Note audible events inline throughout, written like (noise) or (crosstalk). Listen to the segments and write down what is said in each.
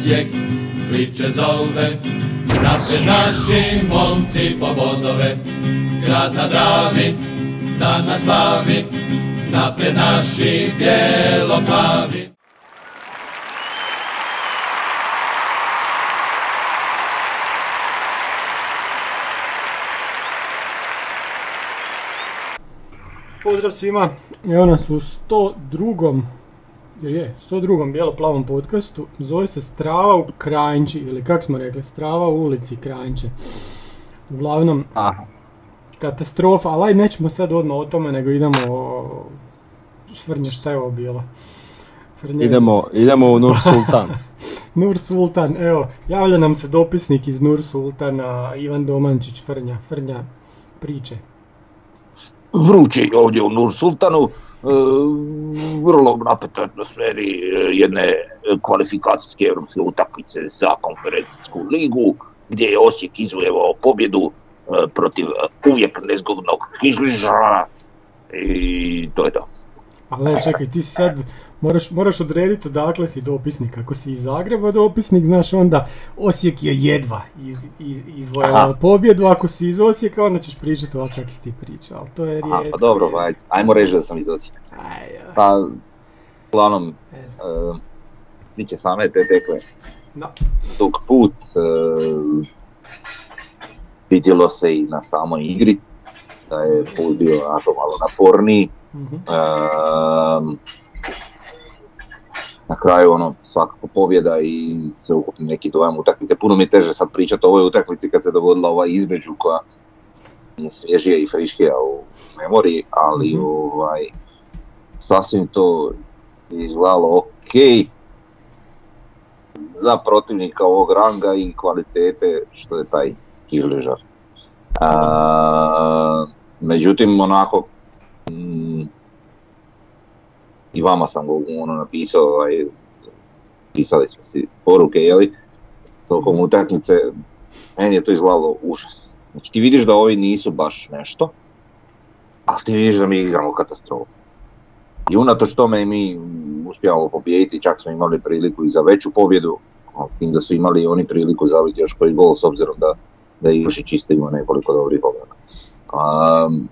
Osijek priče zove. Napred naši momci po bodove, grad na Dravi, dan na slavi. Napred naši bijelo-plavi. Pozdrav svima, evo nas u 102. Jer je, 102. bijelo-plavom podcastu, zove se Strava u Kranjči, ili kako smo rekli, Strava u ulici Kranjče. Uglavnom, Aha. katastrofa, ali aj nećemo sad odmah o tome, nego idemo o... Švrnje, šta je ovo bilo? Frnje- Idemo, idemo u Nur (laughs) Sultan. Nur Sultan, evo, javlja nam se dopisnik iz Nur Sultana, Ivan Domančić, Frnja, Frnja, priče. vruće je ovdje u Nur Sultanu, vrlo napetoj atmosferi e, jedne e, kvalifikacijske europske utakmice za konferencijsku ligu, gdje je Osijek izvojevao pobjedu e, protiv e, uvijek nezgodnog Kižližara i to je to. Ali ne, čekaj, ti si sad, moraš, moraš odrediti odakle si dopisnik. Ako si iz Zagreba dopisnik, znaš onda Osijek je jedva iz, iz, izvojao Aha. pobjedu. Ako si iz Osijeka, onda ćeš pričati ovako kako si ti pričao. Ali to je Aha, rijetko. pa dobro, ajde, ajmo reći da sam iz Osijeka. Aj, aj, Pa, uglavnom, ne znam. e, stiče same te tekle Da. dug put, e, vidjelo se i na samoj igri, da je put bio onako malo naporniji, Mhm. Ehm, na kraju ono svakako pobjeda i sveukupni neki dojam utakmice. Puno mi je teže sad pričati o ovoj utakmici kad se dogodila ova između koja je svježija i friškija u memoriji, ali Mhm. ovaj, sasvim to izgledalo ok za protivnika ovog ranga i kvalitete što je taj Kirližar. A, međutim, onako, mm, i vama sam go ono napisao, ovaj, pisali smo si poruke, jeli, tokom utakmice, meni je to izgledalo užas. Znači ti vidiš da ovi nisu baš nešto, ali ti vidiš da mi igramo katastrofu. I unatoč tome mi uspijamo pobijediti, čak smo imali priliku i za veću pobjedu, s tim da su imali oni priliku zabiti još koji gol s obzirom da, da je Ivišić isto imao nekoliko dobrih obrana. Um,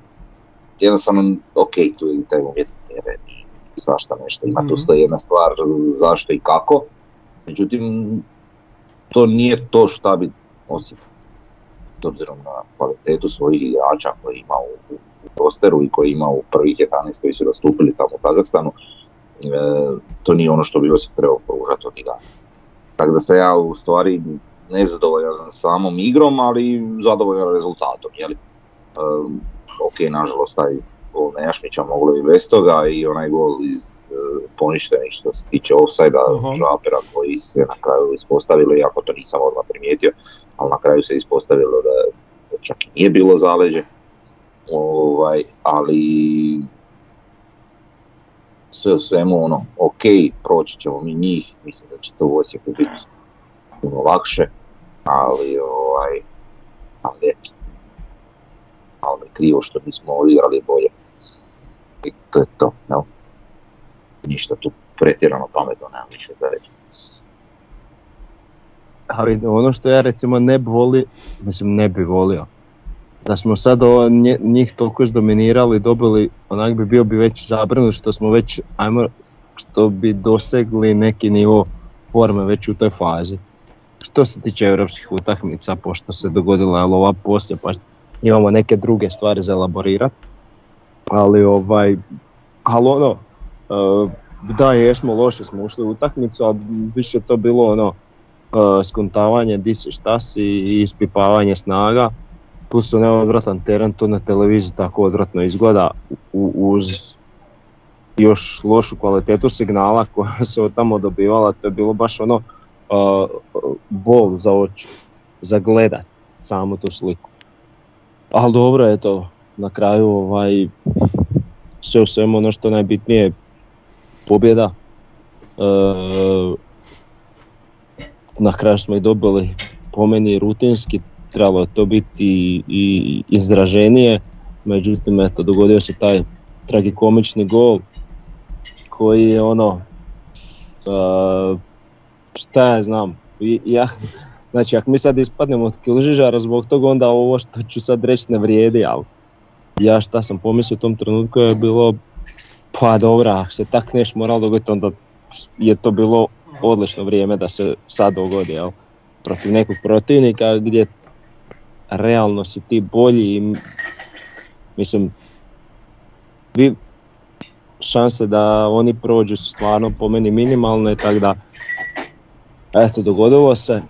jednostavno, ok, tu je i taj i svašta nešto, ima tu Mhm. sto jedna stvar zašto i kako, međutim, to nije to šta bi Osijek, s obzirom na kvalitetu svojih igrača koji ima u, u rosteru i koji ima u prvih 11 koji su nastupili tamo u Kazahstanu, e, to nije ono što bi Osijek trebao pružati od igra. Tako da sam ja u stvari nezadovoljan samom igrom, ali zadovoljan rezultatom. Jeli? Um, ok, nažalost, taj gol Nejašmića moglo i bez toga i onaj gol iz e, poništenih što se tiče offside-a Aha. Žapera koji se na kraju ispostavilo, iako to nisam odmah primijetio, ali na kraju se ispostavilo da, da čak i nije bilo zaleđe. Ovaj, ali sve u svemu ono, ok, proći ćemo mi njih, mislim da će to u Osijeku biti puno lakše, ali ovaj, ali eto, krivo što nismo odigrali bolje. I to je to, jel? Ništa tu pretjerano pametno, nemam više za reći. Ali ono što ja recimo ne bi volio, mislim ne bi volio, da smo sad ovo, njih toliko izdominirali, dobili, onak bi bio bi već zabrinut što smo već, ajmo, što bi dosegli neki nivo forme već u toj fazi. Što se tiče europskih utakmica, pošto se dogodila jel, ova poslije, pa imamo neke druge stvari za elaborirati. Ali ovaj, ali ono, e, da jesmo loše smo ušli u utakmicu, a više je to bilo ono, e, skontavanje di si šta si i ispipavanje snaga plus su neodvratan teren, to na televiziji tako odvratno izgleda u- uz još lošu kvalitetu signala koja (laughs) se od tamo dobivala, to je bilo baš ono uh, bol za oči, za gledat samu tu sliku. Ali dobro, eto, na kraju ovaj, sve u svemu ono što je najbitnije pobjeda. E, na kraju smo i dobili po meni rutinski, trebalo to biti i, i izraženije, međutim eto dogodio se taj tragikomični gol koji je ono, uh, šta ja znam, ja, (laughs) znači ako mi sad ispadnemo od Kilžižara zbog toga onda ovo što ću sad reći ne vrijedi, ali ja šta sam pomislio u tom trenutku je bilo, pa dobra, se tak neš moral dogoditi onda je to bilo odlično vrijeme da se sad dogodi, jel? protiv nekog protivnika gdje realno si ti bolji i mislim vi šanse da oni prođu su stvarno po meni minimalne tako da eto dogodilo se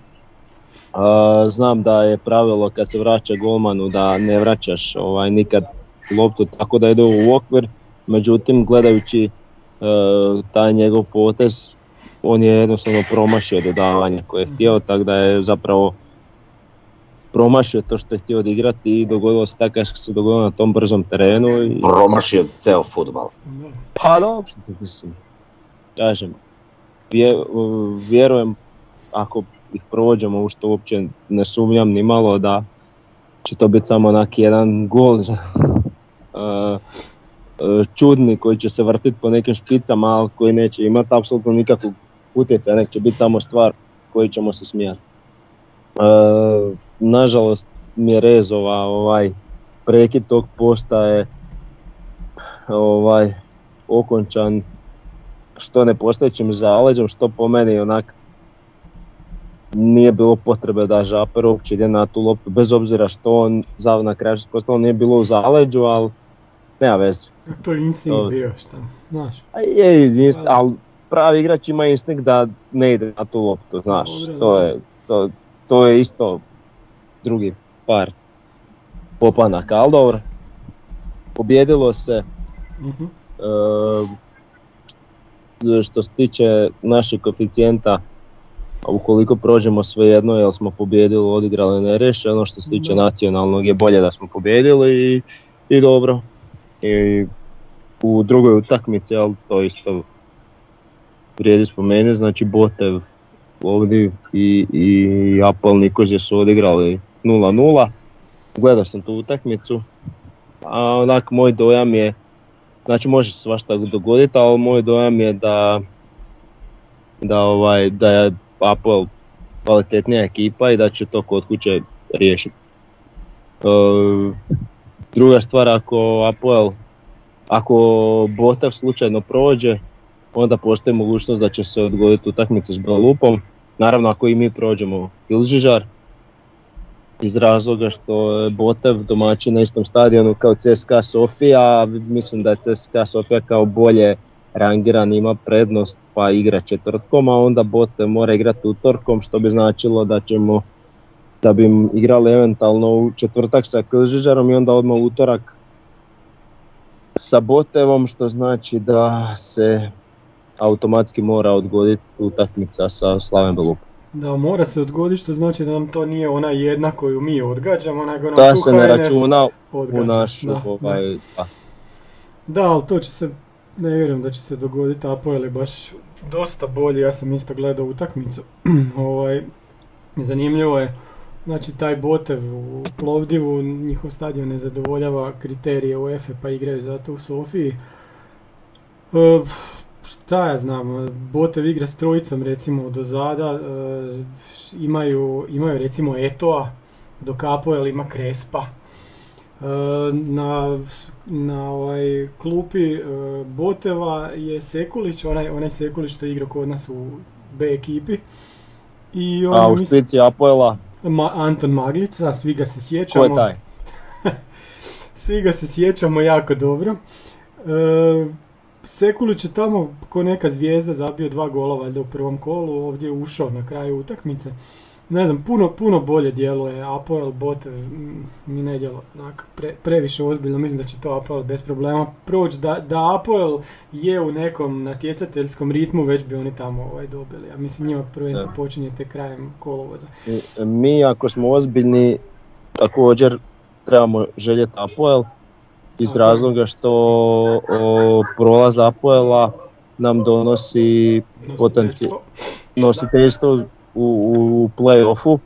A, znam da je pravilo kad se vraća golmanu da ne vraćaš ovaj nikad loptu tako da ide u okvir međutim gledajući e, taj njegov potez on je jednostavno promašio dodavanje koje je htio tako da je zapravo promašio to što je htio odigrati i dogodilo se tako što se dogodilo na tom brzom terenu i Promašio ceo futbal. Pa dobro, mislim, kažem, vje- vjerujem ako ih prođemo, u što uopće ne sumnjam ni malo da će to biti samo onak jedan gol za, čudni koji će se vrtiti po nekim špicama, ali koji neće imati apsolutno nikakvog utjecaja, nek će biti samo stvar koji ćemo se smijati. Uh, nažalost mi je rezova ovaj prekid tog posta je ovaj okončan što nepostojećim zaleđem, što po meni onak nije bilo potrebe da Žaper uopće ide na tu loptu, bez obzira što on za na kraju nije bilo u zaleđu, ali nema veze. To je instinkt To- bio, šta, znaš. A je, inst- ali pravi igrač ima instinkt da ne ide na tu loptu, znaš, to je, to, to je isto drugi par popanaka, ali dobro. Pobjedilo se, Mhm. E, što se tiče našeg koeficijenta, ukoliko prođemo svejedno jer smo pobjedili, odigrali nerešeno, što se tiče nacionalnog je bolje da smo pobjedili i, i dobro. I u drugoj utakmici, ali to isto vrijedi spomenuti, znači Botev ovdje i, i Apol Nikozje su odigrali 0-0. Gledao sam tu utakmicu, a onak moj dojam je Znači može se svašta dogoditi, ali moj dojam je da, da, ovaj, da je Apple kvalitetnija ekipa i da će to kod kuće riješiti. E, druga stvar, ako Apple, ako Botav slučajno prođe, onda postoji mogućnost da će se odgoditi utakmica s Balupom. Naravno ako i mi prođemo Ilžižar, iz razloga što je Botev domaćin na istom stadionu kao CSKA Sofija, mislim da je CSKA Sofija kao bolje rangiran ima prednost pa igra četvrtkom, a onda Botev mora igrati utorkom što bi značilo da ćemo da bi im igrali eventualno u četvrtak sa Klžižarom i onda odmah utorak sa Botevom što znači da se automatski mora odgoditi utakmica sa Slaven Belupom. Da, mora se odgoditi, što znači da nam to nije ona jedna koju mi odgađamo, nego nam Da se ne računa odgađa. u našu Da, ovaj, da. Da, ali to će se, ne vjerujem da će se dogoditi, Apoel je baš dosta bolji, ja sam isto gledao utakmicu. (clears throat) ovaj, zanimljivo je, znači taj Botev u Plovdivu, njihov stadion ne zadovoljava kriterije UEFA pa igraju zato u Sofiji. E, šta ja znam, Botev igra s trojicom recimo do zada, e, imaju, imaju recimo Etoa, dok Apoel ima Krespa. E, na, na ovaj klupi e, Boteva je Sekulić, onaj, onaj Sekulić što igra kod nas u B ekipi. I on, A u špici Apoela, Ma, Anton Maglica, svi ga se ko sjećamo. je taj? (laughs) Svi ga se sjećamo jako dobro. E, Sekulić je tamo ko neka zvijezda zabio dva gola valjda u prvom kolu, ovdje je ušao na kraju utakmice. Ne znam, puno, puno bolje djeluje Apoel bot, mm, mi ne djeluje onak pre, previše ozbiljno, mislim da će to Apoel bez problema proći. Da, da Apoel je u nekom natjecateljskom ritmu, već bi oni tamo ovaj, dobili. Ja mislim njima prvenstvo počinje tek krajem kolovoza. I- Mi ako smo ozbiljni također trebamo željeti Apoel iz je. razloga što o, prolaz Apoela nam donosi potencijal nositeljstvo u, u play-offu.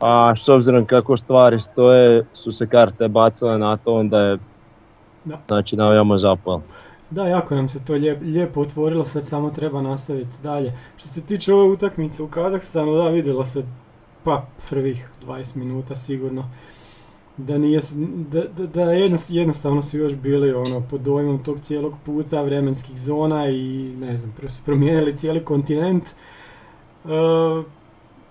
A s obzirom kako stvari stoje, su se karte bacile na to, onda je Da. znači navijamo za Apoel. Da, jako nam se to lijep, lijepo otvorilo, sad samo treba nastaviti dalje. Što se tiče ove utakmice u Kazahstanu, da, vidjelo se pa prvih 20 minuta sigurno. Da, nije, da, da, da jednost- jednostavno su još bili ono, pod dojmom tog cijelog puta, vremenskih zona i ne znam, promijenili cijeli kontinent. E,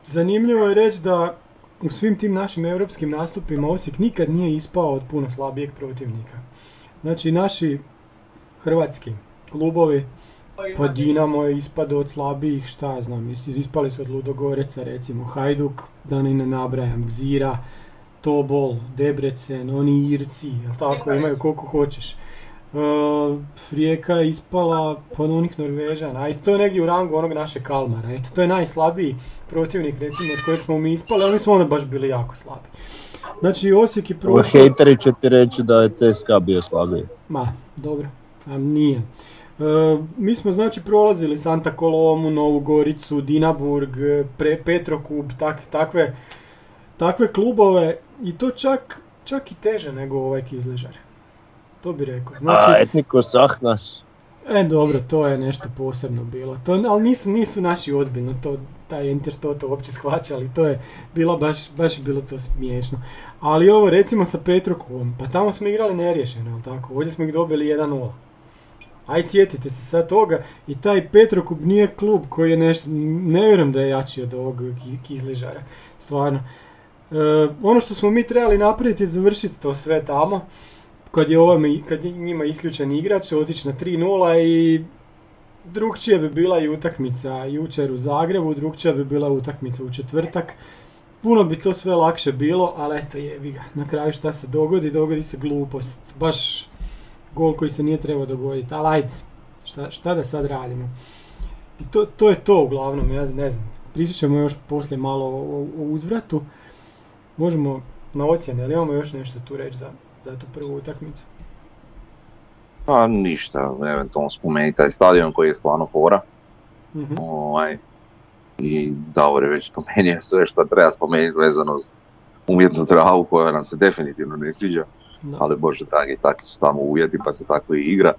zanimljivo je reći da u svim tim našim europskim nastupima Osijek nikad nije ispao od puno slabijeg protivnika. Znači naši hrvatski klubovi, pa Dinamo je ispadao od slabijih, šta ja znam, is- ispali su od Ludogoreca recimo, Hajduk, da ne nabrajam, Gzira, Tobol, Debrecen, oni Irci, jel tako, imaju koliko hoćeš. Rijeka je ispala pod onih Norvežana, ajde to je negdje u rangu onog našeg Kalmara, eto to je najslabiji protivnik recimo od kojeg smo mi ispali, ali mi smo onda baš bili jako slabi. Znači Osijek je prošao... hejteri će ti reći da je CSKA bio slabiji. Ma, dobro, a nije. E, mi smo znači prolazili Santa Colomu, Novu Goricu, Dinaburg, pre, Petrokub, tak, takve, takve klubove i to čak, čak i teže nego ovaj Kizležar. To bi rekao. A Znači, Etniko Sahnas, e dobro, to je nešto posebno bilo. To, ali nisu, nisu naši ozbiljno to, taj Enter Toto uopće shvaćali. To je bilo baš, baš bilo to smiješno. Ali ovo recimo sa Petrokubom, pa tamo smo igrali neriješeno, jel tako? Ovdje smo ih dobili 1-0. Aj sjetite se sad toga i taj Petrokub nije klub koji je nešto, ne vjerujem da je jači od ovog Ki- Kizližara, stvarno. E, ono što smo mi trebali napraviti je završiti to sve tamo, kad je, ovome, kad je njima isključen igrač, otići na 3-0 i drugčije bi bila i utakmica jučer u Zagrebu, drugčija bi bila utakmica u četvrtak. Puno bi to sve lakše bilo, ali eto jebi ga. Na kraju šta se dogodi, dogodi se glupost. Baš gol koji se nije trebao dogoditi, ali ajde, šta, šta da sad radimo. I to, to je to uglavnom, ja ne znam. Pričat ćemo još poslije malo o- o uzvratu. Možemo na ocjene, ali imamo još nešto tu reći za, za tu prvu utakmicu. Pa ništa, eventualno spomenuti taj stadion koji je stvarno fora. Mhm. Ovaj, I Davor je već spomenuo sve što treba spomenuti vezano uz umjetnu travu koja nam se definitivno ne sviđa, Da. ali bože dragi, takvi su tamo uvjeti pa se tako i igra.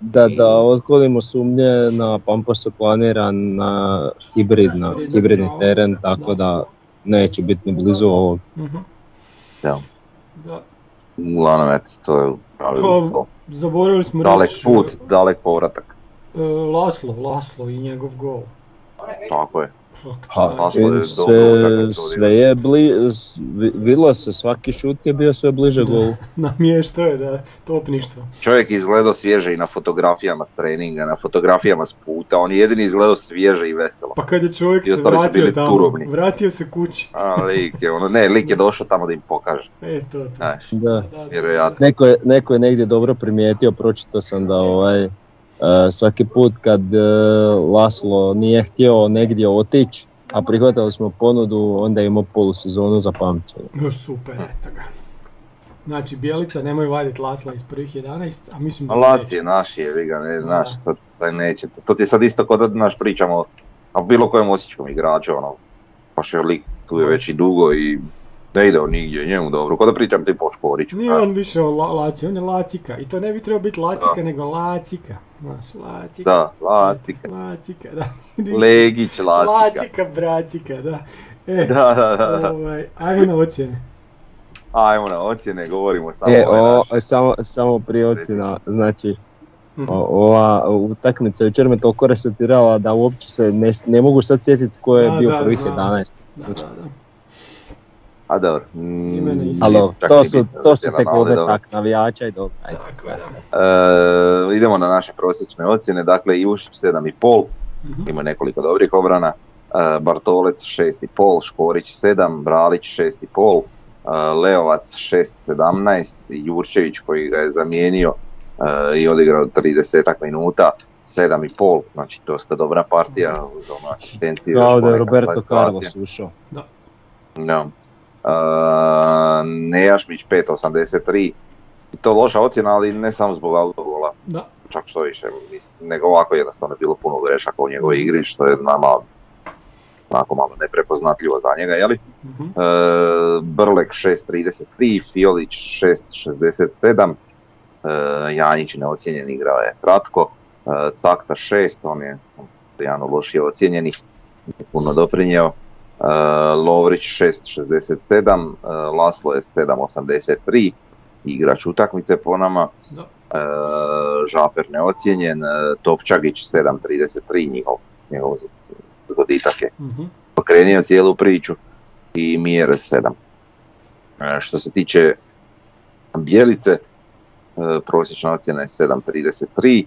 da, da otklonimo sumnje na Pamposu planiran na hibridno, hibridni teren, tako Da. da neće biti ni blizu ovog. Mhm. Ja. Da. Uglavnom, eto, to je u pravilu Pa, to. Zaboravili smo Dalek reći, put, dalek povratak. e, Laslo, Laslo i njegov gol. Tako je. Laslo je dobro sve, je bli, vidjelo se, svaki šut je bio sve bliže golu. (laughs) Namješto je da topništvo. Čovjek izgledao svježe i na fotografijama s treninga, na fotografijama s puta, on je jedini izgledao svježe i veselo. Pa kad je čovjek I se vratio tamo, turobni. vratio se kući. A lik je, ono, ne, lik je došao tamo da im pokaže, E, to, to. znaš, Da. Da, da, vjerojatno. Neko je, neko je negdje dobro primijetio, pročitao sam da ovaj, e, svaki put kad e, Laslo nije htio negdje otići, a prihvatili smo ponudu, onda je imao polusezonu za pamćenje. No, super, eto ga. Znači, Bjelica nemoj vaditi Lasla iz prvih 11, a mislim da Laci neće. je naš je, vi ga ne znaš, to, taj neće. To ti je sad isto kod da naš pričamo o bilo kojem osječkom igraču, ono, lik, tu je već i dugo i ne ide on nigdje, njemu dobro, kod da pričam ti po Škoriću. Nije on više o La- Laci, on je Lacika. I to ne bi trebao biti Lacika, Da. nego Lacika. Znaš, Lacika. Da, Lacika. Lacika, da. (laughs) Legić, Lacika. Lacika, bracika, da. E, Da, da, da, da. ovaj, ajmo na ocjene. Ajmo na ocjene, govorimo samo E, o, naš. samo, samo prije ocjena, znači, Mhm. o- ova utakmica jučer me toliko resetirala da uopće se ne, ne mogu sad sjetiti ko je Da, bio da, prvih znam. 11. Da, Znači, da, da. A dobro. mm, Alo, to su, to su tek ove dobro. tak navijača i dobro. Ajde. E, idemo na naše prosječne ocjene, dakle Ivušić 7,5, Mhm. ima nekoliko dobrih obrana, e, Bartolec 6,5, Škorić 7, Bralić 6,5, e, Leovac 6,17, Jurčević koji ga je zamijenio e, i odigrao 30 minuta, 7,5, znači dosta dobra partija uz ono asistenciju. još Kao da je Roberto. Carlos ušao. Da. Uh, Nejašmić 5.83 I to loša ocjena, ali ne samo zbog autogola, Da. čak što više, nego ovako jednostavno je bilo puno grešaka u njegovoj igri, što je nama onako malo neprepoznatljivo za njega, jeli? Mhm. E, Brlek 6.33, Fiolić 6.67, e, Janjić neocijenjen igrao je Pratko, e, Cakta 6, on je jedan od lošije ocijenjenih, puno doprinjeo, Lovrić 6.67, e, Laslo je 7.83, igrač utakmice po nama, Da. e, Žaper neocijenjen, Topčagić 7.33, njihov, njegov zgoditak je Mhm. pokrenio cijelu priču i Mijer 7. E, Što se tiče Bijelice, e, prosječna ocjena je 7.33,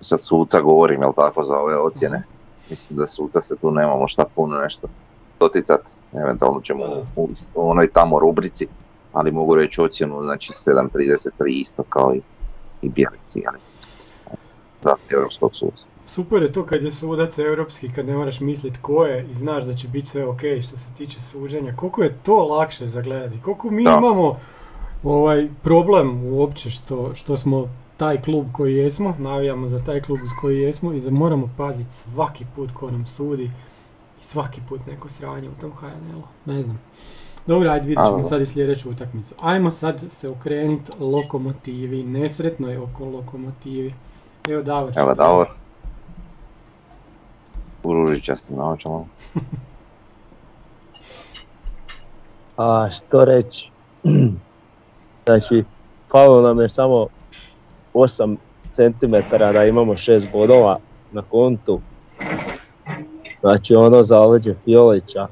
sad suca govorim, jel tako, za ove ocjene. Mislim da suca se tu nemamo šta puno nešto doticat, eventualno ćemo u, u onoj tamo rubrici, ali mogu reći ocjenu, znači 7.33 isto kao i, i Bijelici, ali za europskog suca. Super je to kad je sudac europski, kad ne moraš mislit ko je i znaš da će biti sve ok što se tiče suđenja. Koliko je to lakše za gledati, koliko mi Da. imamo ovaj problem uopće što, što smo taj klub koji jesmo, navijamo za taj klub koji jesmo i da moramo paziti svaki put ko nam sudi svaki put neko sranje u tom HNL-u. Ne znam. Dobro, ajde vidjet ćemo sad i sljedeću utakmicu. Ajmo sad se okrenit lokomotivi, nesretno je oko lokomotivi. Evo Davor. Evo Davor. U ružičastim naočalama. (laughs) A što reći? (clears throat) znači, falilo nam je samo 8 cm da imamo 6 bodova na kontu. Znači ono zaleđe Fiolića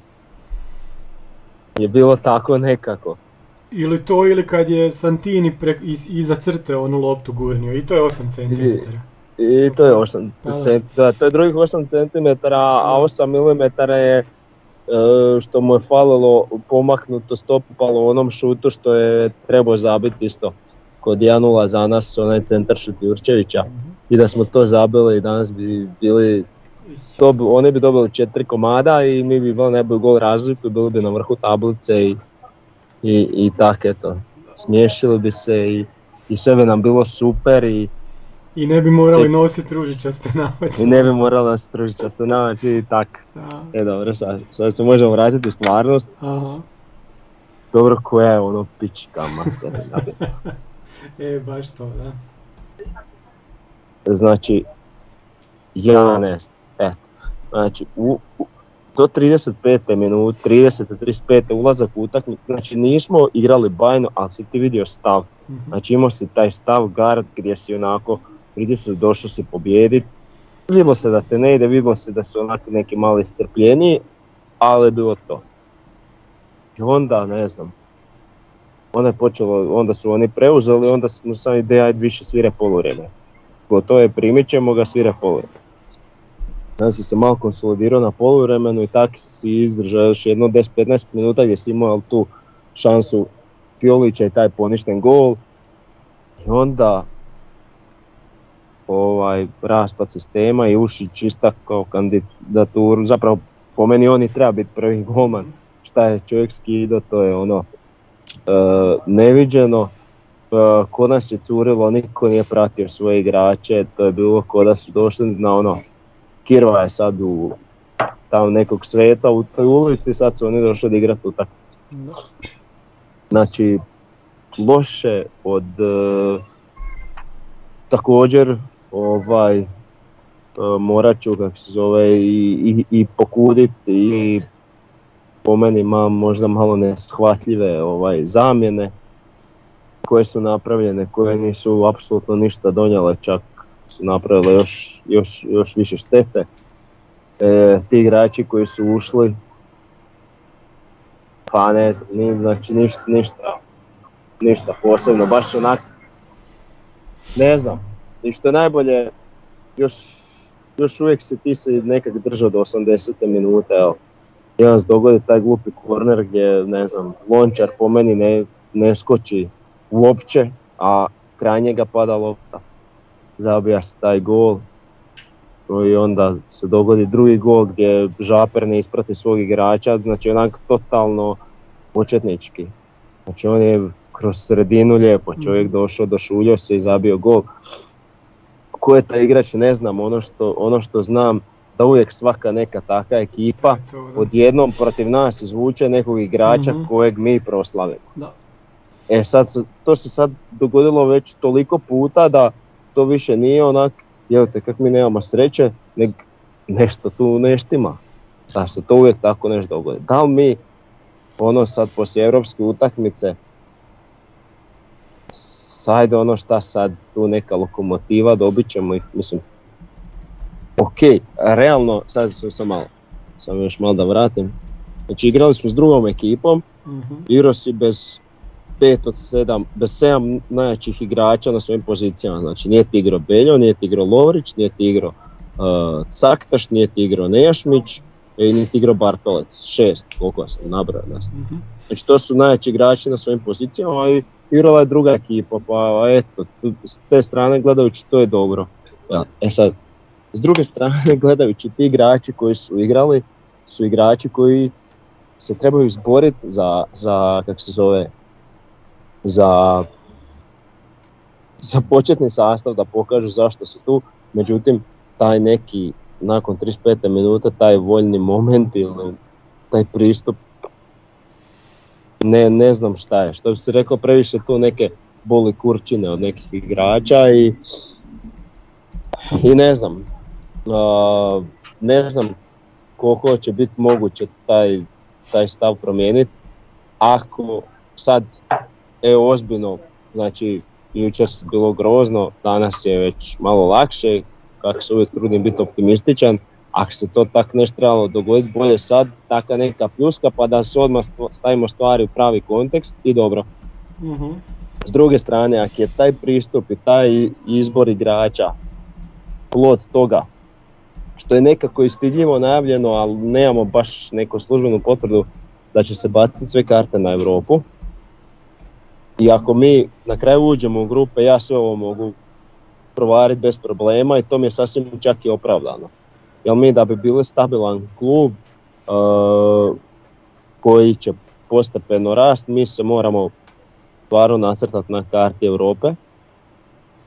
je bilo tako nekako. Ili to, ili kad je Santini pre, iz, iza crte onu loptu gurnio, i to je 8 cm. I to je 8 Pa cm, da, to je drugih 8 cm, a 8 mm je e, što mu je falilo pomaknuto stopalo u onom šutu što je trebao zabiti isto kod 1-0 za nas, onaj centar šut Jurčevića. I da smo to zabili danas bi bili, to bi, oni bi dobili četiri komada i mi bi imali najbolji gol razliku i bili bi na vrhu tablice i, i, i tak eto. Smiješili bi se i, i sve bi nam bilo super i, I ne bi morali nositi ružičaste i navače. ne bi morali nas tružičasto naći i tak. E dobro, sad, sad se možemo vratiti u stvarnost. Aha. Dobro, koja je ono pička materina. (laughs) E, baš to, da. Znači, 11, eto. Znači, u, do 35. minut, 30. 35. ulazak u utakmicu, znači nismo igrali bajno, ali si ti vidio stav. Mhm. Znači imao si taj stav guard gdje si onako, se došao si pobijedit. Vidjelo se da te ne ide, vidjelo se da su onako neki mali strpljeniji, ali je bilo to. I onda, ne znam, onda je počelo, onda su oni preuzeli, onda smo sam ideja više svire poluvrijeme. Gotovo je, primit ćemo ga, svire poluvrijeme. Onda si se malo konsolidirao na poluvremenu i tako si izdržao još jedno 10-15 minuta gdje si imao tu šansu Fiolića i taj poništen gol. I onda ovaj raspad sistema i uši čista kao kandidaturu, zapravo po meni on i treba biti prvi golman. Šta je čovjek skidao, to je ono e, neviđeno. E, kod nas je curilo, niko nije pratio svoje igrače, to je bilo kod da su došli na ono, Kirva je sad u tamo nekog sveca u toj ulici, sad su oni došli da igrati utakmicu. Znači, loše od e, također ovaj e, morat ću kako se zove i, i, i pokuditi i po meni ima možda malo neshvatljive ovaj zamjene koje su napravljene, koje nisu apsolutno ništa donijele, čak su napravile još, još, još više štete. E, ti igrači koji su ušli pa ne ni, znači ništa, ništa, ništa posebno, baš onak, ne znam, i što je najbolje, još, još uvijek se ti se nekak držao do 80. minute, evo, i onda se dogodi taj glupi korner gdje, ne znam, Lončar po meni ne, ne skoči uopće, a kraj njega pada lopta, zabija se taj gol, i onda se dogodi drugi gol gdje Žaper ne isprati svog igrača, znači onak totalno početnički. Znači on je kroz sredinu lijepo, čovjek došao, došuljio se i zabio gol. Ko je taj igrač ne znam, ono što, ono što znam da uvijek svaka neka taka ekipa da. odjednom protiv nas izvuče nekog igrača Mhm. kojeg mi proslavimo. Da. E sad, to se sad dogodilo već toliko puta da to više nije onak, evo te kak mi nemamo sreće, nek nešto tu ne štima. Da se to uvijek tako nešto dogodi. Da li mi, ono sad poslije europske utakmice, sajde ono šta sad, tu neka lokomotiva, dobit ćemo ih, mislim, ok, realno, sad sam, sam malo, sam još malo da vratim, znači igrali smo s drugom ekipom, Mhm. igrao si bez pet od sedam, bez sedam najjačih igrača na svojim pozicijama. Znači nije ti igrao Beljo, nije ti igrao Lovrić, nije ti igrao uh, Caktaš, nije ti igrao Nejašmić, i nije ti igrao Bartolec. Šest, koliko sam nabrao. Znam. Mhm. Znači to su najjači igrači na svojim pozicijama i igrala je druga ekipa, pa eto, s te strane gledajući to je dobro. Ja, E sad, s druge strane (laughs) gledajući ti igrači koji su igrali, su igrači koji se trebaju izboriti za, za kako se zove, za, za početni sastav da pokažu zašto su tu, međutim taj neki nakon 35. minuta taj voljni moment ili taj pristup ne, ne znam šta je, što bi se rekao previše tu neke boli kurčine od nekih igrača i i ne znam. A, ne znam koliko će biti moguće taj, taj stav promijeniti ako sad evo ozbiljno znači jučer je bilo grozno danas je već malo lakše kako se uvijek trudim biti optimističan ako se to tak nešto trebalo dogoditi bolje sad taka neka pljuska pa da se odmah stavimo stvari u pravi kontekst i dobro Mhm. s druge strane, ako je taj pristup i taj izbor igrača plod toga što je nekako i stidljivo najavljeno, ali nemamo baš neku službenu potvrdu da će se baciti sve karte na Europu. I ako mi na kraju uđemo u grupe, ja sve ovo mogu provariti bez problema i to mi je sasvim čak i opravdano. Jer mi da bi bili stabilan klub uh, koji će postepeno rast, mi se moramo stvarno nacrtati na karti Europe,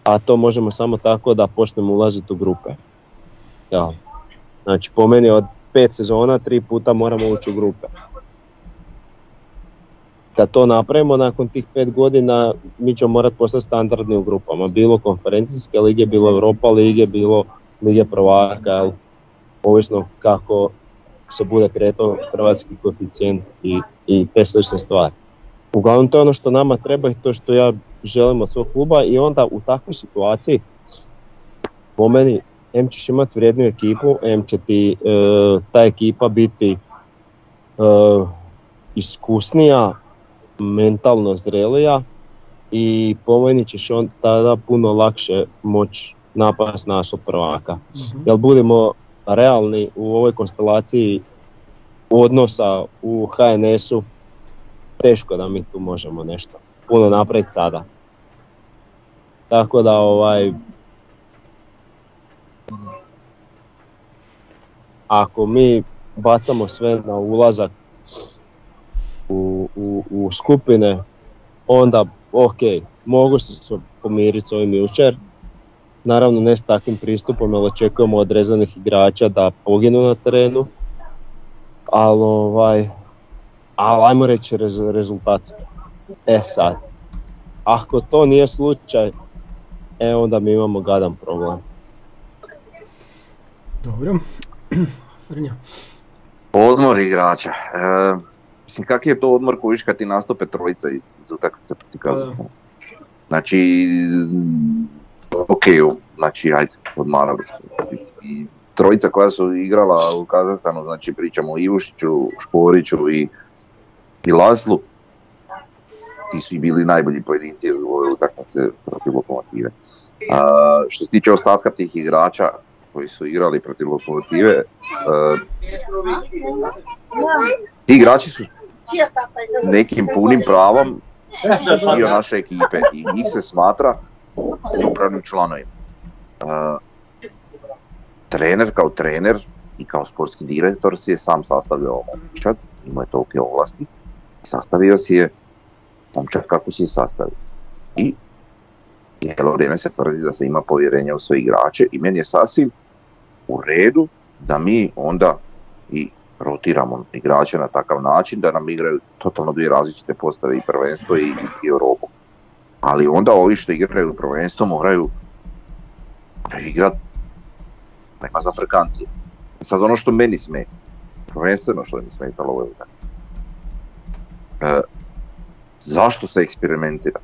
a to možemo samo tako da počnemo ulaziti u grupe. Ja. Znači po meni od pet sezona tri puta moramo ući u grupe. Kad to napravimo nakon tih pet godina mi ćemo morati postati standardni u grupama, bilo konferencijske lige, bilo Europa lige, bilo lige prvaka, ovisno kako se bude kretao hrvatski koeficijent i, i te slične stvari. Uglavnom to je ono što nama treba i to što ja želim od svog kluba i onda u takvoj situaciji po meni M ćeš imati vrijednu ekipu, M će ti e, ta ekipa biti e, iskusnija, mentalno zrelija i po meni ćeš on tada puno lakše moći napast našog prvaka. Mhm. Jel budemo realni u ovoj konstelaciji odnosa u HNS-u, teško da mi tu možemo nešto puno napraviti sada. Tako da ovaj ako mi bacamo sve na ulazak u, u, u skupine, onda ok, mogu se pomiriti s ovim jučer. Naravno ne s takvim pristupom, jer očekujemo od rezanih igrača da poginu na terenu. Ali ovaj, ali ajmo reći rez, rezultatski. E sad, ako to nije slučaj, e onda mi imamo gadan problem. Dobro. (clears throat) Frnja. Odmor igrača. E, mislim, kak je to odmor koji kad ti nastupe trojica iz, iz utakmice protiv Kazahstana? Znači, mm, ok, znači, ajde, odmarali smo. I trojica koja su igrala u Kazahstanu, znači pričamo o Ivušiću, Škoriću i, i Laslu, ti su i bili najbolji pojedinci u ove utakmice protiv Lokomotive. A, što se tiče ostatka tih igrača koji su igrali protiv Lokomotive, e, ti igrači su nekim punim pravom dio naše ekipe i njih se smatra upravnim članovima. E, trener kao trener i kao sportski direktor si je sam sastavljao momčad, imao je tolike ovlasti, sastavio si je momčad kako si je sastavio. I cijelo vrijeme se tvrdi da se ima povjerenja u svoje igrače i meni je sasvim u redu da mi onda i rotiramo igrače na takav način da nam igraju totalno dvije različite postave i prvenstvo i, i Europu. Ali onda ovi što igraju prvenstvo moraju igrati nema za frekancije. Sad ono što meni smeta, prvenstveno što mi smetalo ovo e, zašto se eksperimentira?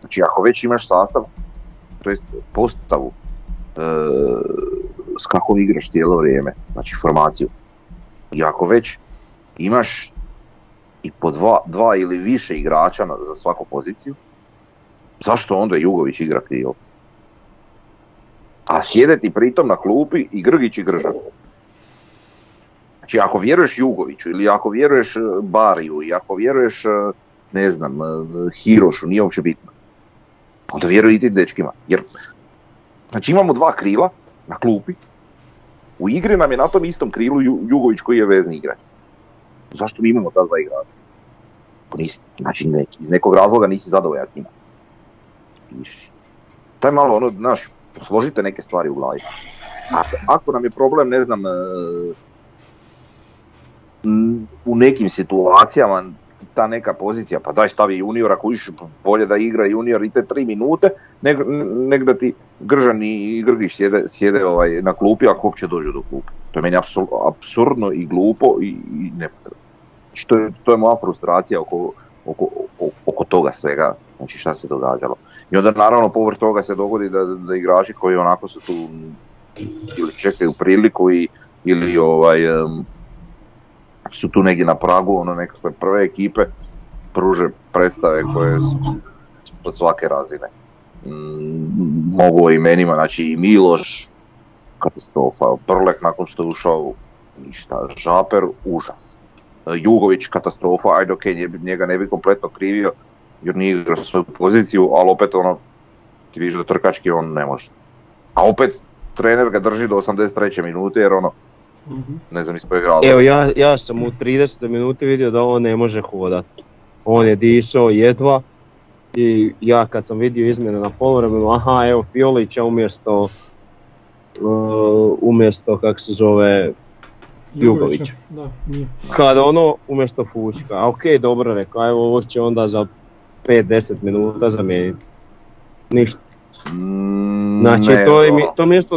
Znači ako već imaš sastav, to jest postavu e, s kakvom igraš cijelo vrijeme, znači formaciju, i ako već imaš i po dva, dva ili više igrača na, za svaku poziciju, zašto onda Jugović igra krivo? A sjedeti pritom na klupi i Grgić i Gržan. Znači ako vjeruješ Jugoviću ili ako vjeruješ e, Bariju i ako vjeruješ, e, ne znam, e, Hirošu, nije uopće bitno. Onda vjeruj i tim dečkima. Jer, znači imamo dva krila na klupi, u igri nam je na tom istom krilu Jugović koji je vezni igrač. Zašto mi imamo ta dva igrača? Nisi, znači iz nekog razloga nisi zadovoljan s njima. Taj malo ono, znaš, složite neke stvari u glavi. Ako, nam je problem, ne znam, u nekim situacijama ta neka pozicija, pa daj stavi junior ako iš bolje da igra junior i te tri minute, nek, nek da ti Gržan i Grgić sjede, ovaj, na klupi ako uopće dođu do klupe. To je meni apsurdno i glupo i, i nepotrebno. Znači, to, je, to je moja frustracija oko, oko, oko toga svega, znači šta se događalo. I onda naravno povrh toga se dogodi da, da igrači koji onako su tu ili čekaju priliku ili ovaj, su tu negdje na pragu ono nekakve prve ekipe pruže predstave koje su od svake razine. Mm, mogu o imenima, znači i Miloš, katastrofa, Prlek nakon što je ušao, ništa, Žaper, užas. Jugović, katastrofa, ajde ok, njega ne bi kompletno krivio, jer nije igrao svoju poziciju, ali opet ono, ti vidiš da trkački on ne može. A opet trener ga drži do 83. minute jer ono, ne znam iz kojeg Evo ja, ja sam u 30 minuti vidio da on ne može hodat. On je dišao jedva i ja kad sam vidio izmjene na polovremenu, aha evo Fiolića umjesto uh, umjesto kak se zove Jugovića. Da, Kada ono umjesto Fučka, a ok dobro rekao, evo ovo će onda za 5-10 minuta zamijeniti. Ništa. Mm, znači to, je, to mi je isto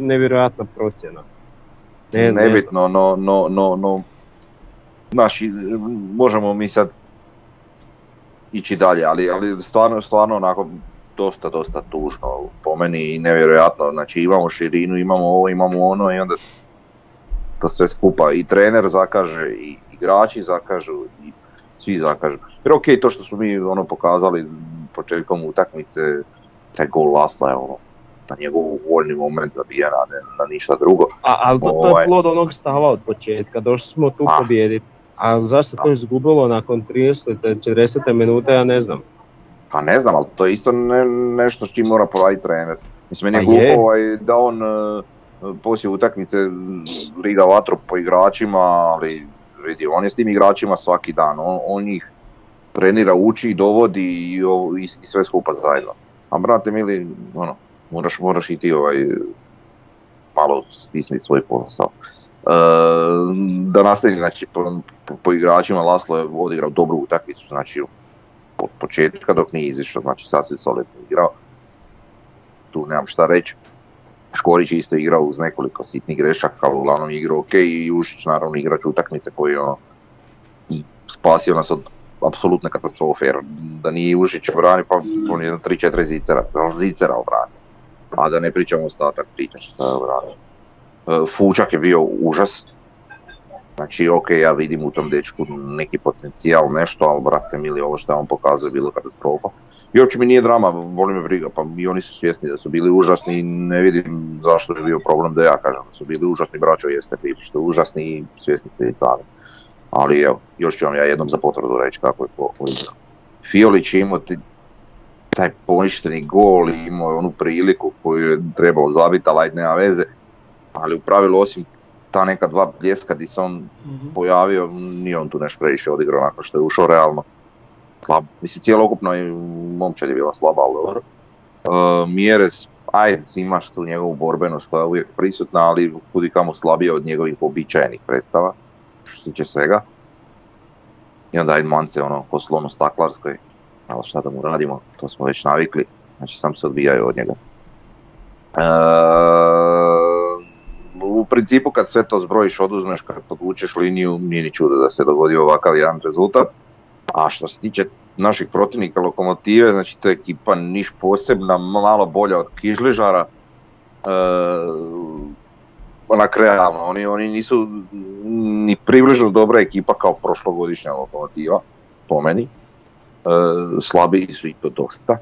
nevjerojatna procjena. Ne, nebitno, no, no, no, no, naši, možemo mi sad ići dalje, ali, ali stvarno, stvarno onako dosta, dosta tužno po meni i nevjerojatno, znači imamo širinu, imamo ovo, imamo ono i onda to sve skupa i trener zakaže i igrači zakažu i svi zakažu. Jer ok, to što smo mi ono pokazali početkom utakmice, taj gol Lasla je ono na njegov voljni moment zabijena, ne na ništa drugo. A, ali to, to je ovaj- plod onog stava od početka, došli smo tu a. pobijediti. A zašto to izgubilo nakon 30. 40. minute, ja ne znam. Pa ne znam, ali to je isto ne, nešto s čim mora poraditi trener. Mislim, meni je glupo ovaj, da on uh, poslije utakmice liga vatru po igračima, ali vidi, on je s tim igračima svaki dan, on, on ih trenira, uči, dovodi i, i, i sve skupa zajedno. A brate mili, ono, moraš, moraš i ti ovaj, malo stisniti svoj posao. E, da nastavi, znači, po, po, igračima Laslo je odigrao dobru utakmicu, znači od početka dok nije izišao, znači sasvim solidno igrao. Tu nemam šta reći. Škorić isto igrao uz nekoliko sitnih grešaka, ali uglavnom igrao ok i Ušić naravno igrač utakmice koji je ono, spasio nas od apsolutne katastrofe, jer da nije Ušić obrani pa on je 3-4 zicera, zicera obrani a da ne pričamo ostatak priča šta je e, Fučak je bio užas, znači ok, ja vidim u tom dečku neki potencijal, nešto, ali brate mili, ovo što on pokazuje bilo katastrofa. I uopće mi nije drama, volim me briga, pa i oni su svjesni da su bili užasni i ne vidim zašto je bio problem da ja kažem da su bili užasni, braćo jeste krivi što je užasni i svjesni ste i Ali evo, još ću vam ja jednom za potvrdu reći kako je to Fiolić je imao taj poništeni gol i imao onu priliku koju je trebalo zabiti, ali nema veze. Ali u pravilu osim ta neka dva bljeska di se on mm pojavio, nije on tu nešto previše odigrao nakon što je ušao realno. Slab. Mislim, cijelokupno i momčad je bila slaba, ali dobro. Uh, Mjeres, ajde, imaš tu njegovu borbenost koja je uvijek prisutna, ali kudi kamo slabije od njegovih običajenih predstava. se tiče svega. I onda Mance ono po slonu staklarskoj, ali šta da mu radimo, to smo već navikli, znači sam se odbijaju od njega. E, u principu kad sve to zbrojiš, oduzmeš, kad podvučeš liniju, nije ni čudo da se dogodio ovakav jedan rezultat. A što se tiče naših protivnika lokomotive, znači to je ekipa niš posebna, malo bolja od Kižližara. E, onak realno, oni, oni nisu ni približno dobra ekipa kao prošlogodišnja lokomotiva, po meni. E, slabiji su i to dosta,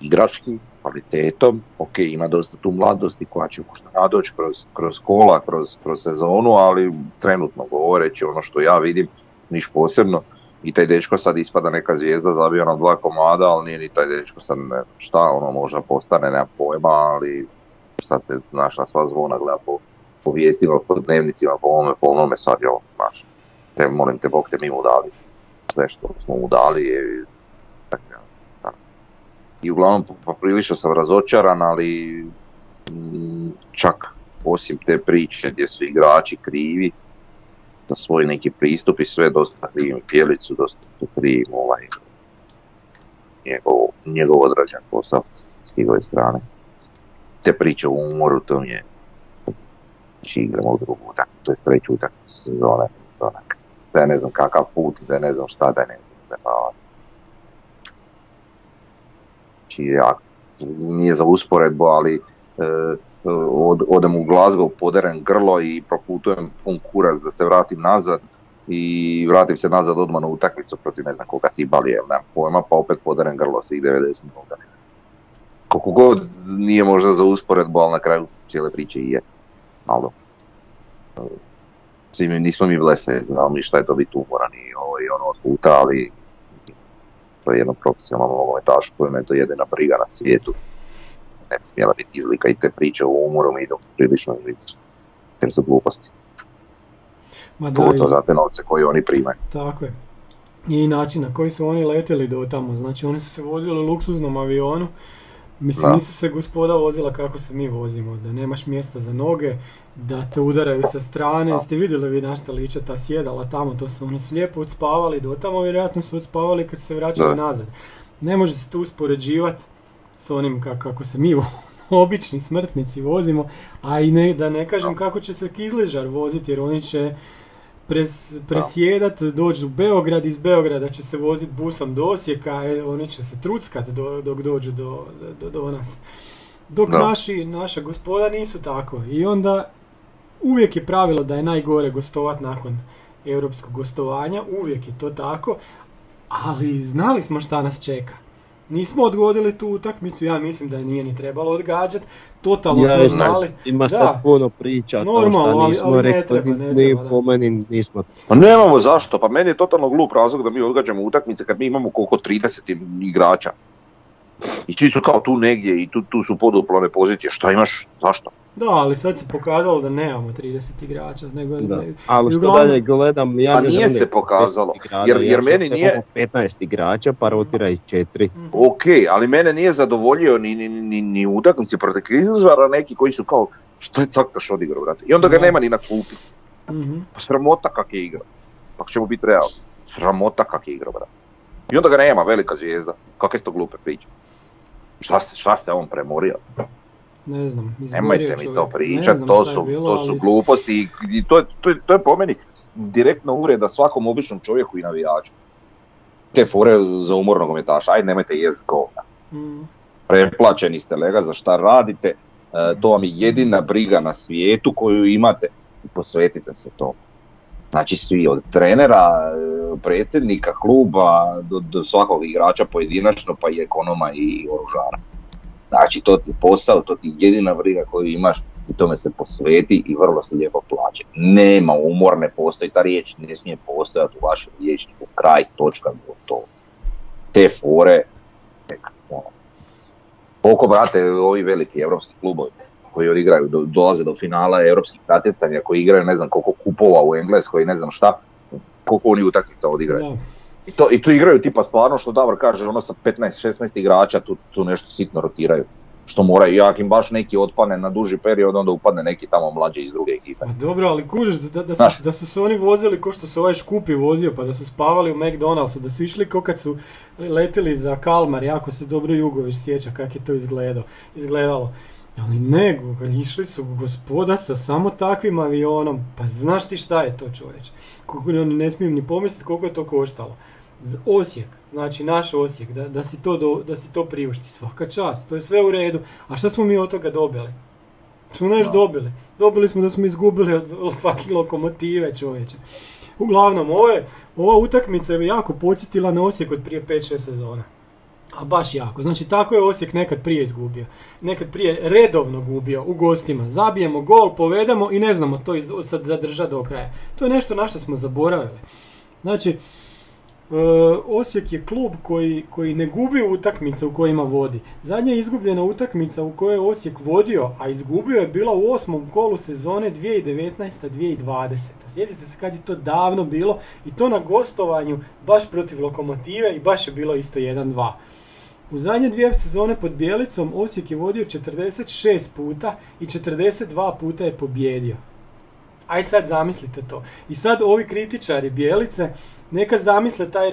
igrački, kvalitetom, ok, ima dosta tu mladosti koja će možda nadoći kroz, kroz kola, kroz, kroz sezonu, ali trenutno govoreći ono što ja vidim, niš posebno, i taj dečko sad ispada neka zvijezda, zabio nam dva komada, ali nije ni taj dečko sad ne, šta, ono možda postane, nema pojma, ali sad se našla sva zvona gleda po, po vijestima, po dnevnicima, po ovome, po onome, sad je ovo, znaš, te, molim te, Bog te mi mu dali, sve što smo mu dali je. I uglavnom poprilično sam razočaran, ali mm, čak osim te priče gdje su igrači krivi, za svoj neki pristup i sve dosta krivim Pjelicu, dosta krivim ovaj njegov, njegov odrađen posao s njegove strane. Te priče u umoru, to mi je znači igramo u drugu utakmicu, to je treću utakmicu sezone, to onak, da ne znam kakav put, da ne znam šta, da ne znam, da pa, znači nije za usporedbu, ali e, od, odem u Glasgow, poderem grlo i proputujem pun kurac da se vratim nazad i vratim se nazad odmah na utakmicu protiv ne znam koga cibali, jel nemam pojma, pa opet poderem grlo svih 90 minuta. Koliko god nije možda za usporedbu, ali na kraju cijele priče i je. Malo. Svi mi, nismo mi blese, znamo mi šta je to biti umoran i ovo i ono od puta, ali to je jedno profesionalno nogometaš koji me to jedina briga na svijetu ne bi smjela biti izlika i te priče o umoru mi idu prilično žicu, jer su gluposti. Ma da, to za te novce koje oni primaju. Tako je. I način na koji su oni letjeli do tamo, znači oni su se vozili u luksuznom avionu, Mislim, nisu se gospoda vozila kako se mi vozimo, da nemaš mjesta za noge, da te udaraju sa strane, jeste vidjeli vi na šta liče ta sjedala tamo, to su, oni su lijepo odspavali do tamo, vjerojatno su odspavali kad su se vraćali nazad. Ne može se tu uspoređivati s onim kako se mi (laughs) obični smrtnici vozimo, a i ne, da ne kažem kako će se Kizližar voziti jer oni će pres, presjedat, doći u Beograd, iz Beograda će se voziti busom do Osijeka, e, oni će se truckat do, dok dođu do, do, do nas. Dok naši, naša gospoda nisu tako. I onda uvijek je pravilo da je najgore gostovat nakon europskog gostovanja, uvijek je to tako, ali znali smo šta nas čeka nismo odgodili tu utakmicu, ja mislim da nije ni trebalo odgađati, totalno ja, smo znali. Ima da, sad puno priča, Normalno, to nismo ali, ali rekli, ne treba, ne treba, po meni nismo. Pa nemamo zašto, pa meni je totalno glup razlog da mi odgađamo utakmice kad mi imamo koliko 30 igrača. I svi su kao tu negdje i tu, tu su poduplane pozicije, šta imaš, zašto? Da, ali sad se pokazalo da nemamo 30 igrača. Nego, da. Ne, ali što dalje gledam, ja pa nije se pokazalo, jer, jer meni nije... 15 igrača, pa rotira i 4. Mm. Ok, ali mene nije zadovoljio ni, ni, ni, ni utakmici protiv Križara, neki koji su kao, što je Caktaš odigrao, brate? I onda ga nema ni na klupi. Mm-hmm. Pa sramota kak je igrao. Ako ćemo biti realni. Sramota kak je igrao, brate. I onda ga nema, velika zvijezda. Kakve su to glupe priče? Šta se, šta se on premorio? Ne znam, Nemojte mi to pričati, to su, to su gluposti i to, to, to je po meni direktno uvreda svakom običnom čovjeku i navijaču. Te fore za umor nogometaša, ajde nemojte jest govna. Mm. Preplaćeni ste lega za šta radite, e, to vam je jedina briga na svijetu koju imate i posvetite se tomu. Znači svi od trenera, e, predsjednika kluba do, do svakog igrača pojedinačno pa i ekonoma i oružara. Znači to ti posao, to ti jedina briga koju imaš i tome se posveti i vrlo se lijepo plaće. Nema umor, ne postoji, ta riječ ne smije postojati u vašem riječniku, kraj, točka, to. Te fore, ono. Koliko, brate, ovi veliki evropski klubovi koji odigraju, do, dolaze do finala europskih natjecanja, koji igraju ne znam koliko kupova u Engleskoj, ne znam šta, koliko oni utakmica odigraju. I to, I tu igraju tipa stvarno što Davor kaže, ono sa 15-16 igrača tu, tu nešto sitno rotiraju. što mora i ako im baš neki otpane na duži period, onda upadne neki tamo mlađi iz druge ekipe. Pa dobro, ali kužiš da, da, su, da su se oni vozili ko što se ovaj Škupi vozio, pa da su spavali u McDonald'su, da su išli ko kad su letili za Kalmar, jako se dobro Jugović sjeća kak je to izgledao, izgledalo. Ali ne, išli su gospoda sa samo takvim avionom, pa znaš ti šta je to čovječ? Koliko oni ne smijem ni pomisliti koliko je to koštalo. Osijek, znači naš Osijek, da, da, si to do- da si to priušti, svaka čast, to je sve u redu. A šta smo mi od toga dobili? Smo nešto dobili. Dobili smo da smo izgubili od, od fucking lokomotive čovječe. Uglavnom, ovo je, ova utakmica je jako podsjetila na Osijek od prije 5-6 sezona. A baš jako. Znači tako je Osijek nekad prije izgubio. Nekad prije redovno gubio u gostima. Zabijemo gol, povedemo i ne znamo to iz, sad zadržati do kraja. To je nešto na što smo zaboravili. Znači, Osijek je klub koji, koji ne gubi utakmice u kojima vodi. Zadnja izgubljena utakmica u kojoj je Osijek vodio, a izgubio je bila u osmom kolu sezone 2019-2020. Sjetite se kad je to davno bilo i to na gostovanju baš protiv Lokomotive i baš je bilo isto 1-2. U zadnje dvije sezone pod Bjelicom Osijek je vodio 46 puta i 42 puta je pobjedio. Aj sad zamislite to. I sad ovi kritičari Bijelice neka zamisle taj,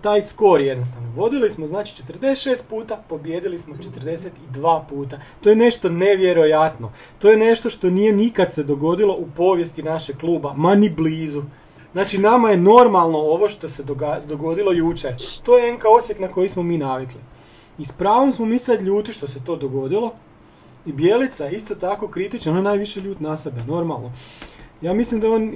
taj skor jednostavno. Vodili smo znači 46 puta, pobjedili smo 42 puta. To je nešto nevjerojatno. To je nešto što nije nikad se dogodilo u povijesti našeg kluba, ma ni blizu. Znači nama je normalno ovo što se dogodilo jučer. To je NK Osijek na koji smo mi navikli. I s pravom smo mi sad ljuti što se to dogodilo. I Bijelica isto tako kritičan, on je najviše ljut na sebe, normalno. Ja mislim da, on,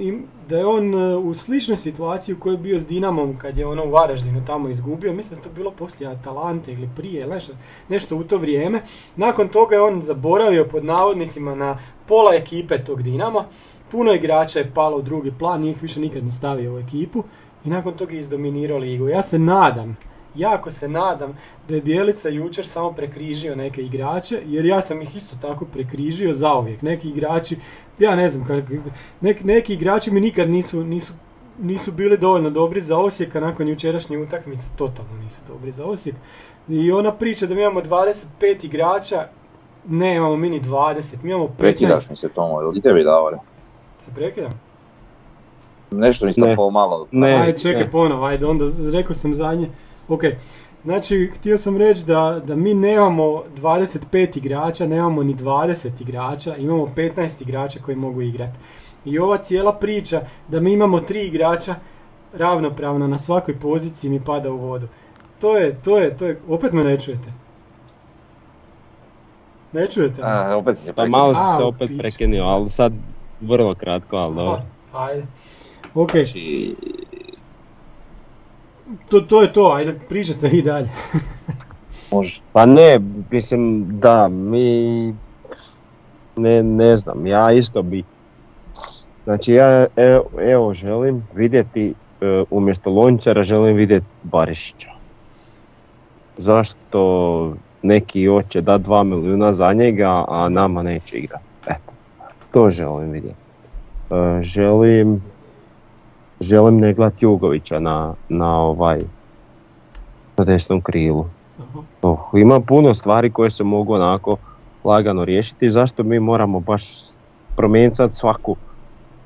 da je on e, u sličnoj situaciji u kojoj je bio s Dinamom kad je ono u Varaždinu tamo izgubio. Mislim da to bilo poslije Atalante ili prije, nešto, nešto u to vrijeme. Nakon toga je on zaboravio pod navodnicima na pola ekipe tog Dinama. Puno igrača je palo u drugi plan, nije ih više nikad ni stavio u ekipu. I nakon toga je izdominirao ligu. Ja se nadam, jako se nadam da je Bijelica jučer samo prekrižio neke igrače, jer ja sam ih isto tako prekrižio zauvijek. Neki igrači, ja ne znam, kak- nek- neki igrači mi nikad nisu, nisu, nisu bili dovoljno dobri za Osijek, a nakon jučerašnje utakmice totalno nisu dobri za Osijek. I ona priča da mi imamo 25 igrača, ne imamo mi ni 20, mi imamo 15. Prekidaš mi se Tomo, ili tebi davore? Se prekidam? Nešto mi Ne. ne. malo. Ne, ajde, čekaj ne. ponovo, ajde, onda rekao sam zadnje. Ok, znači, htio sam reći da, da mi nemamo 25 igrača, nemamo ni 20 igrača, imamo 15 igrača koji mogu igrati. I ova cijela priča da mi imamo tri igrača ravnopravno na svakoj poziciji mi pada u vodu. To je, to je, to je, opet me ne čujete. Ne čujete? A, opet si se Pa malo si se opet prekinio, ali sad vrlo kratko, ali dobro. Aha, ajde. Ok, Znači, to, to je to, ajde, pričajte i dalje. (laughs) može. Pa ne, mislim da, mi, ne, ne znam, ja isto bi, znači ja evo, evo želim vidjeti, e, umjesto Lončara želim vidjeti Barišića. Zašto neki hoće da 2 milijuna za njega, a nama neće igrati? Eto, to želim vidjeti. E, želim, želim ne gledat Jugovića na, na ovaj, na desnom krilu. Aha. Oh, ima puno stvari koje se mogu onako lagano riješiti. Zašto mi moramo baš promijeniti sad svaku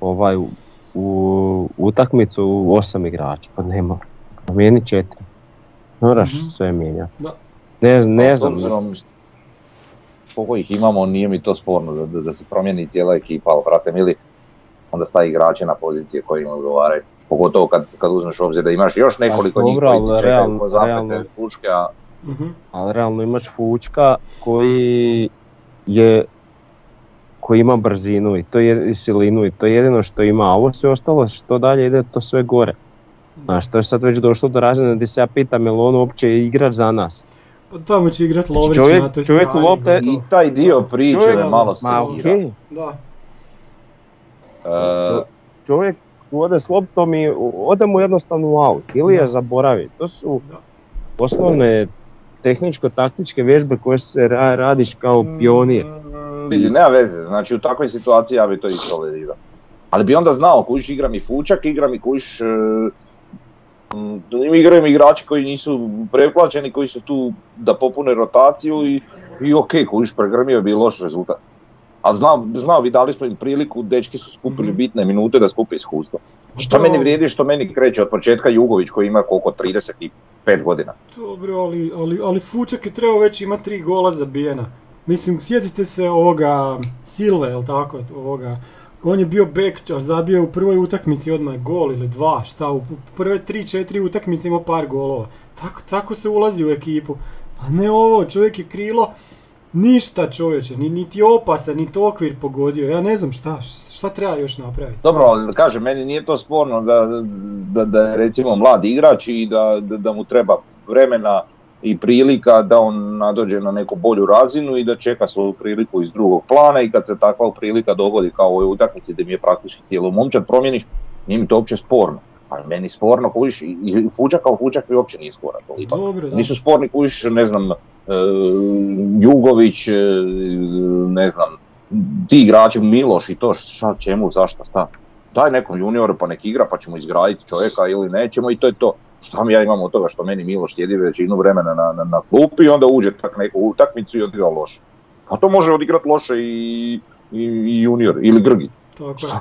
ovaj u, u utakmicu u osam igrača? Pa ne mora. Promijeni četiri. Moraš Mhm. sve mijenjati. Da. Ne, ne Pa, znam. obzirom koliko ih imamo, nije mi to sporno da, da, da se promijeni cijela ekipa, ali brate mili, onda stavi igrače na pozicije koje im odgovaraju. Pogotovo kad, kad uzmeš obzir da imaš još nekoliko njih koji čekaju realno- ko zapete realno- puške, a Mhm. Ali realno imaš Fučka koji je koji ima brzinu i to je i silinu i to je jedino što ima, a ovo sve ostalo što dalje ide to sve gore. Znaš, to je sad već došlo do razine gdje se ja pitam je li on uopće igrač za nas. Pa tamo će igrat Lovrić Čovjek- na toj čovjek strani. lopte- i taj dio priče Čovjek- me malo Ma sekira. okej, Da. E, čovjek ode s loptom i ode mu jednostavno u aut ili je zaboravi. To su osnovne tehničko-taktičke vježbe koje se ra- radiš kao pionir. Vidi, nema veze, znači u takvoj situaciji ja bi to isto tolerirao. Ali bi onda znao, kužiš igra mi Fučak, igra mi kužiš mm, igraju mi igrači koji nisu preplaćeni, koji su tu da popune rotaciju i, i ok, kojiš pregrmio bi loš rezultat. A znao, znao vi dali smo im priliku, dečki su skupili Mhm. bitne minute da skupe iskustvo. Što meni vrijedi, što meni kreće od početka Jugović koji ima koliko, 35 godina. Dobro, ali, ali, ali Fučak je trebao već ima tri gola zabijena. Mislim, sjetite se ovoga Silve, jel tako, ovoga, on je bio bek, a zabio u prvoj utakmici odmah gol ili dva, šta, u prve tri, četiri utakmice imao par golova. Tako, tako se ulazi u ekipu. A ne ovo, čovjek je krilo, ništa čovječe, ni, niti opasan, niti okvir pogodio, ja ne znam šta, šta treba još napraviti. Dobro, ali kažem, meni nije to sporno da, da, da je recimo mlad igrač i da, da, mu treba vremena i prilika da on nadođe na neku bolju razinu i da čeka svoju priliku iz drugog plana i kad se takva prilika dogodi kao u ovoj utakmici gdje mi je praktički cijelo momčad promijeniš, nije mi to uopće sporno. Ali meni sporno kužiš i Fučak kao Fučak mi uopće nije to ipak. Dobro, da. Nisu sporni kužiš, ne znam, Jugović, e, ne znam, ti igrači Miloš i to šta čemu, zašto, šta. Daj nekom junioru pa nek igra pa ćemo izgraditi čovjeka ili nećemo i to je to. Šta mi ja imam od toga što meni Miloš sjedi većinu vremena na, na, na klupi i onda uđe tak neku utakmicu i odigra loše. A to može odigrati loše i, i, i junior ili Grgi. Tako je.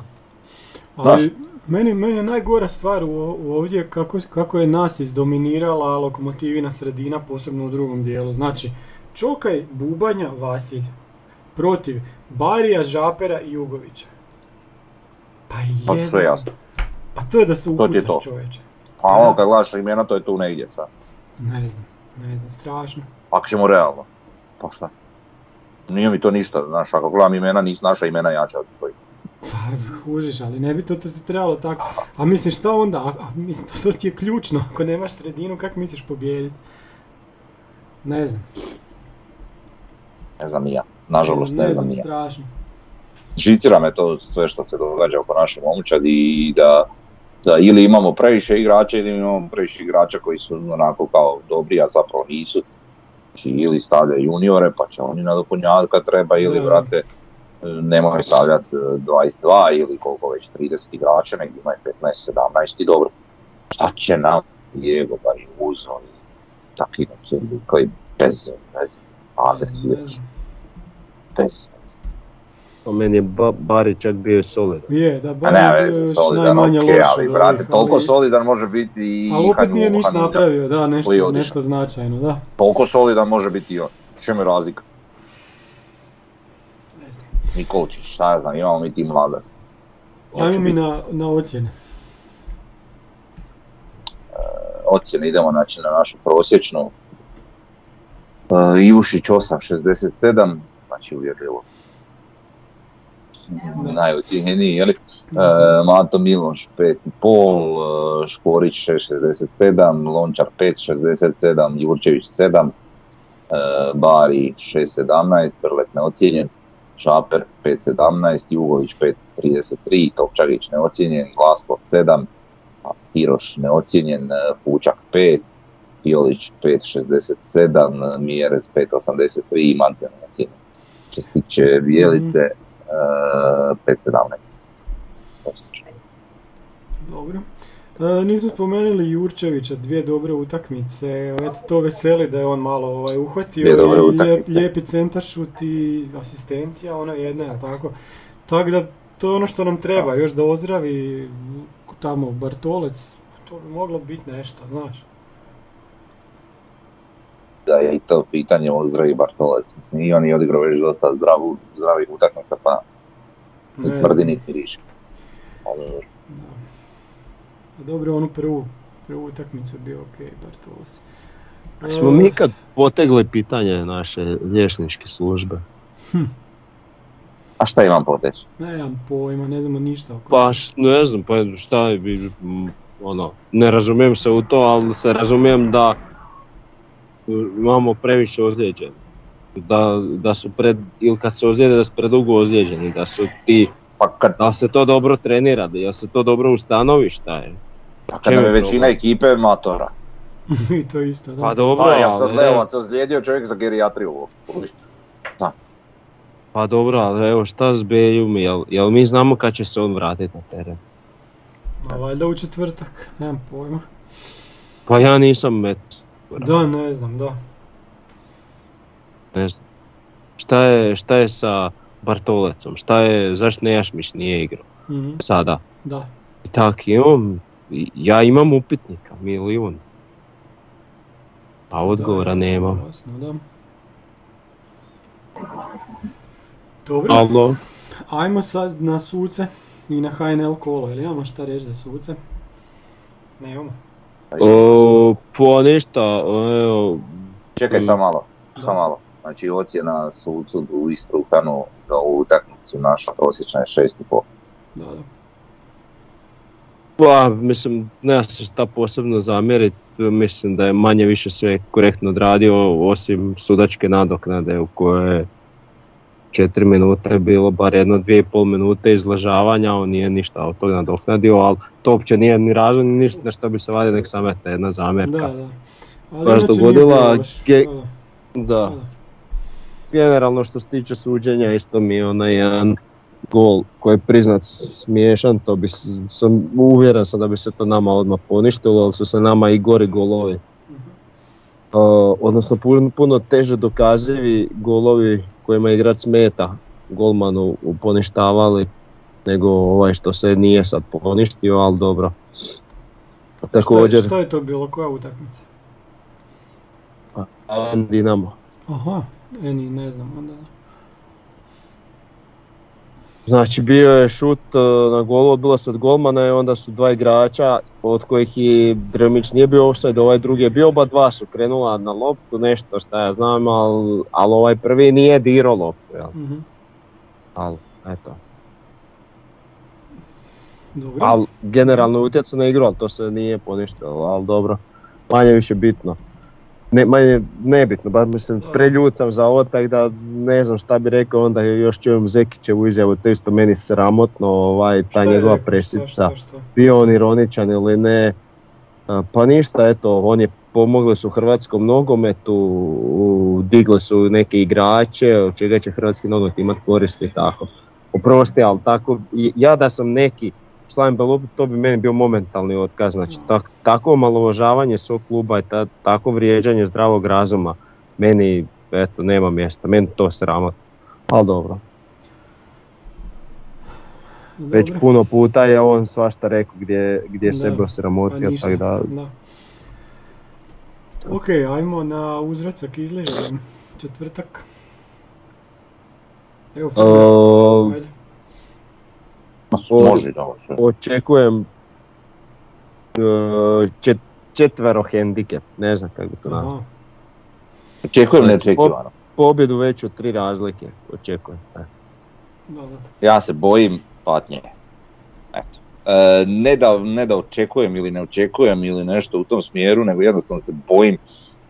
Ali meni, meni je najgora stvar u, u ovdje kako, kako je nas izdominirala lokomotivina sredina, posebno u drugom dijelu. Znači, Čokaj, Bubanja, Vasilj protiv Barija, Žapera i Jugovića. Pa Pa je. sve jasno. Pa to je da se upucaš to. čovječe. Pa ono kad gledaš imena to je tu negdje sad. Ne znam, ne znam, strašno. Ako ćemo realno. Pa šta? Nije mi to ništa, znaš, ako gledam imena, nisu naša imena jača od tvojih. Pa, kužiš, ali ne bi to te trebalo tako. A mislim, šta onda? A, a, mislim, to, to ti je ključno. Ako nemaš sredinu, kako misliš pobijediti? Ne znam. Ne znam ni ja. Nažalost, ne, znam ni ja. strašno. žicira me to sve što se događa oko naše momčadi i da, da ili imamo previše igrača ili imamo previše igrača koji su onako kao dobri, a zapravo nisu. Znači, ili stavljaju juniore pa će oni nadopunjavati kad treba ili vrate nemoj stavljati e, 22 ili koliko već 30 igrača, nek imaju 15, 17 i dobro. Šta će nam Diego bar i Uzo i takvi neki koji bez veze, Ader Ne Hirš, znam. bez veze. Po meni je ba, Bari čak bio solidan. Je, da, A bar ne, je bio solidan, najmanje ok, loš ali brate, ovih, toliko ali- solidan može biti i Ali opet nije ništa napravio, da, nešto, nešto značajno, da. Toliko solidan može biti i on. Čemu je razlika? Znam. Nikolčić, šta ja znam, imamo mi ti mlada. Ajmo mi na, na ocjene. Ocjene idemo znači na našu prosječnu. Uh, Ivušić 8.67, znači uvjerljivo. Najocijenjeniji, jeli? Uh, Mato Miloš 5.5, uh, Škorić 6.67, Lončar 5.67, Jurčević 7, uh, Bari 6.17, Brlet neocijenjen, Šaper 5.17, Jugović 5.33, Topčagić neocijenjen, Glaslo 7, a Hiroš neocijenjen, Pučak 5, Piolić 5.67, Mjerez 5.83 i Mance neocijenjen. Što se tiče Bijelice, uh, 5.17. prosječno. Dobro. E, nismo spomenuli Jurčevića, dvije dobre utakmice, eto to veseli da je on malo ovaj, uhvatio lijep, lijepi centaršut i asistencija, ona jedna, jel tako? Tako da to je ono što nam treba, još da ozdravi tamo Bartolec, to bi moglo biti nešto, znaš. da je i to pitanje o zdravi Bartolec. Mislim, i on je odigrao već dosta zdravu, zdravih utakmica, pa Ne tvrdi niti više. Ali, Da. A Dobro, onu prvu, prvu utakmicu bio ok, Bartolec. Smo E, mi kad potegli pitanje naše liječničke službe? A šta imam poteći? Nemam pojma, ne znamo ništa oko Pa š- ne znam, pa šta je, bi- ono, ne razumijem se u to, ali se razumijem da m, imamo previše ozlijeđeni. Da, da su pred, ili kad se ozlijede da su predugo ozlijeđeni, da su ti, Pa kad, da se to dobro trenira, da se to dobro ustanovi šta je. Pa kad čemu nam je većina ekipe matora. (laughs) I to isto, da. Pa dobro, Pa ja sad ali, Leovac ozlijedio čovjek za gerijatriju. kužiš. pa dobro, ali evo šta s Beljum, jel, jel mi znamo kad će se on vratiti na teren? A valjda u četvrtak, nemam pojma. Pa ja nisam met. Da, ne znam, da. Ne znam. Šta je, šta je sa Bartolecom? Šta je, zašto Nejašmić nije igrao Mhm, sada? Da. I tak imam, ja imam upitnika, milijun. A odgovora Da, nemam. jasno, da. Dobro, Alo, ajmo sad na suce i na HNL kolo, jel imamo šta reći za suce? Nemamo. o, pa ništa, evo, Čekaj Mm. samo malo, samo malo. Znači ocjena sucu u Istrukanu za ovu utakmicu naša prosječna je 6,5. Da, da. Pa mislim, nema se šta posebno zamjeriti, mislim da je manje više sve korektno odradio, osim sudačke nadoknade u kojoj je 4 minute bilo bar jedno dvije i pol minute izlažavanja, on nije ništa od toga nadoknadio, ali to uopće nije ni razlog, ni ništa na što bi se vadio nek sam jedna zamjerka. Da, da. Ali Baš dogodila ge- Da, da. generalno što se tiče suđenja isto mi je onaj jedan gol koji je priznat smiješan, to bi sam uvjeren sam da bi se to nama odmah poništilo, ali su se nama i gori golovi. Uh, odnosno puno, puno teže dokazivi golovi kojima igrač smeta golmanu u- poništavali nego ovaj što se nije sad poništio, ali dobro. Također, Što je, što je to bilo, koja utakmica? Alan Dinamo. Aha, eni, ne znam onda. Znači bio je šut e, na golu, odbila se od golmana i onda su dva igrača od kojih i Drmić nije bio offside, ovaj drugi je bio, oba dva su krenula na loptu, nešto šta ja znam, ali al ovaj prvi nije dirao loptu, jel? Mhm. Ali, eto. Dobro. Ali generalno utjecao na igru, ali to se nije poništilo, ali dobro. Manje više bitno. Ne, manje nebitno, bar mislim preljut sam za ovo, tako da ne znam šta bi rekao, onda još čujem Zekićevu izjavu, to isto meni sramotno, ovaj, ta Šta njegova rekao, presica. šta, šta? bio on ironičan ili ne. Pa ništa, eto, on je pomogli su hrvatskom nogometu, digli su neke igrače, od čega će hrvatski nogomet imati koristi tako. Oprosti, ali tako, ja da sam neki član Belupi, to bi meni bio momentalni otkaz, znači tak, tako omalovažavanje svog kluba i ta, tako vrijeđanje zdravog razuma, meni, eto, nema mjesta, meni to sramotno. Ali dobro, već Dobro. puno puta je on svašta rekao gdje, gdje je Da. sebe Pa osramotio, ništa, tako da da. Ok, ajmo na uzracak izližen. Četvrtak. Evo. O- Može, dobro. sve. očekujem e, čet, četvero hendikep, ne znam kako bi to nazvao. Aha, Očekujem neočekivano. Pobjedu već od tri razlike, očekujem. Da, da. Ja se bojim patnje. Eto. E, ne, da, ne da očekujem ili ne očekujem ili nešto u tom smjeru, nego jednostavno se bojim,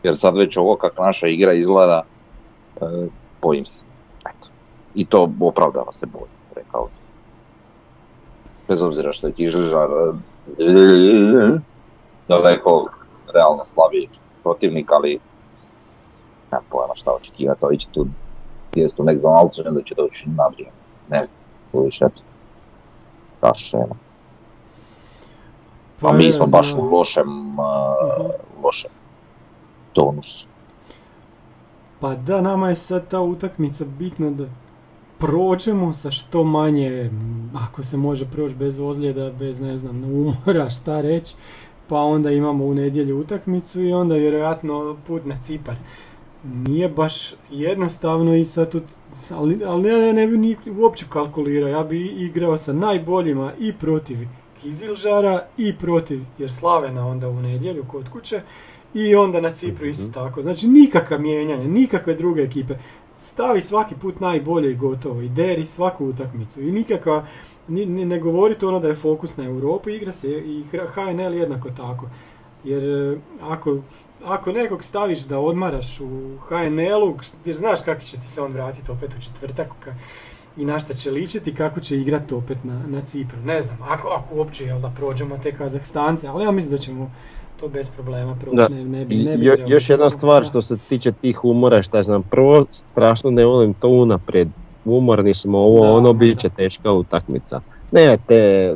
jer sad već ovo kak naša igra izgleda, e, bojim se. Eto. I to opravdano se bojim. Bez obzira što je Kižližar e, daleko realno slabiji protivnik, ali nemam pojma šta očekivati, ali će tu jest u McDonald'su, onda će doći na vrijeme. Ne znam, uviš, eto. Ta šema. A mi smo baš u lošem, uh, lošem tonusu. Pa da, nama je sad ta utakmica bitna da prođemo sa što manje, ako se može proći bez ozljeda, bez ne znam, umora, (laughs) šta reći, pa onda imamo u nedjelju utakmicu i onda vjerojatno put na Cipar. Nije baš jednostavno i sad tu, ali, ali ja ne bi ni uopće kalkulirao, ja bi igrao sa najboljima i protiv Kizilžara i protiv Jerslavena onda u nedjelju kod kuće i onda na Cipru isto tako. Znači nikakva mijenjanja, nikakve druge ekipe. Stavi svaki put najbolje i gotovo i deri svaku utakmicu i nikakva, ni, ni- ne govorite ono da je fokus na Europu, igra se i HNL jednako tako. Jer e, ako, ako nekog staviš da odmaraš u HNL-u, jer znaš kako će ti se on vratiti opet u četvrtak ka- i na šta će ličiti, kako će igrati opet na, na Cipru. Ne znam, ako, ako uopće jel da prođemo te Kazahstance, ali ja mislim da ćemo to bez problema proći. Da. Ne, ne bi, ne bi jo- još jedna stvar što se tiče tih umora, šta znam, prvo strašno ne volim to unaprijed. Umorni smo, ovo Da, ono bit će teška utakmica. Ne te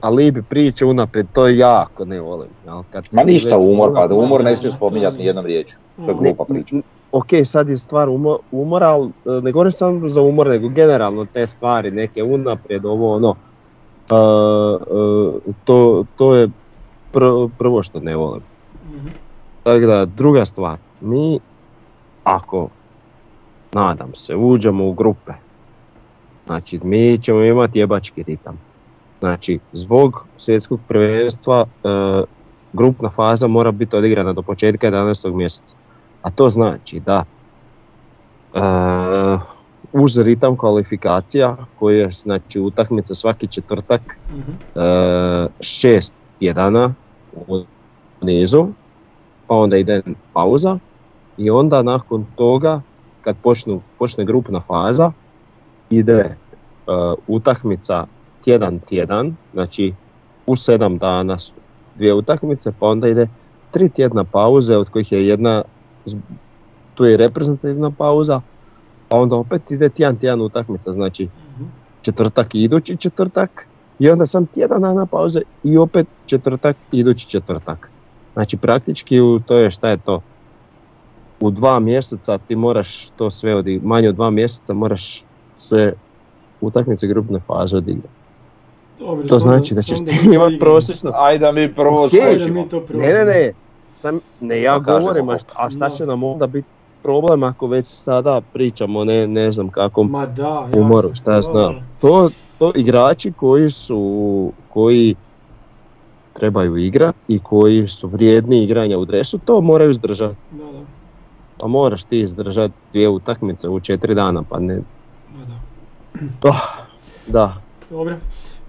alibi priče unaprijed, to jako ne volim. Jel? Kad Ma ništa već- umor, pa da umor ne Da, smije da, spominjati ni jednom isto. riječju. To je glupa priča. Ok, sad je stvar umo- umora, ali e, ne govorim samo za umor, nego generalno te stvari, neke unaprijed, ovo ono, e, e, to, to je pr- prvo što ne volim. Mhm. Tako da, druga stvar, mi ako, nadam se, uđemo u grupe, znači mi ćemo imati jebački ritam. Znači, zbog svjetskog prvenstva e, grupna faza mora biti odigrana do početka 11. mjeseca. A to znači da e, uz ritam kvalifikacija koji je znači utakmica svaki četvrtak Mhm. e, šest tjedana u nizu, pa onda ide pauza i onda nakon toga kad počnu, počne grupna faza ide e, utakmica tjedan tjedan, znači u sedam dana su dvije utakmice, pa onda ide tri tjedna pauze od kojih je jedna, tu je reprezentativna pauza, pa onda opet ide tjedan tjedan utakmica, znači Mhm. četvrtak idući četvrtak i onda sam tjedan dana pauze i opet četvrtak idući četvrtak. Znači praktički u, to je šta je to? U dva mjeseca ti moraš to sve odi, manje od dva mjeseca moraš sve utakmice grupne faze odigrati. Dobro, To znači da ćeš ti imati prosječno Ajde da mi prvo Ok. Ajde skočimo. mi to Ne, ne, ne, sam, ne ja govorim, a, a šta Da. će nam onda biti problem ako već sada pričamo ne, ne znam kakvom Ma da, umoru, šta ja znam. To, to igrači koji su, koji trebaju igrat i koji su vrijedni igranja u dresu, to moraju izdržati. Da, da, Pa moraš ti izdržati dvije utakmice u četiri dana, pa ne... da, da. Oh, da, Dobro.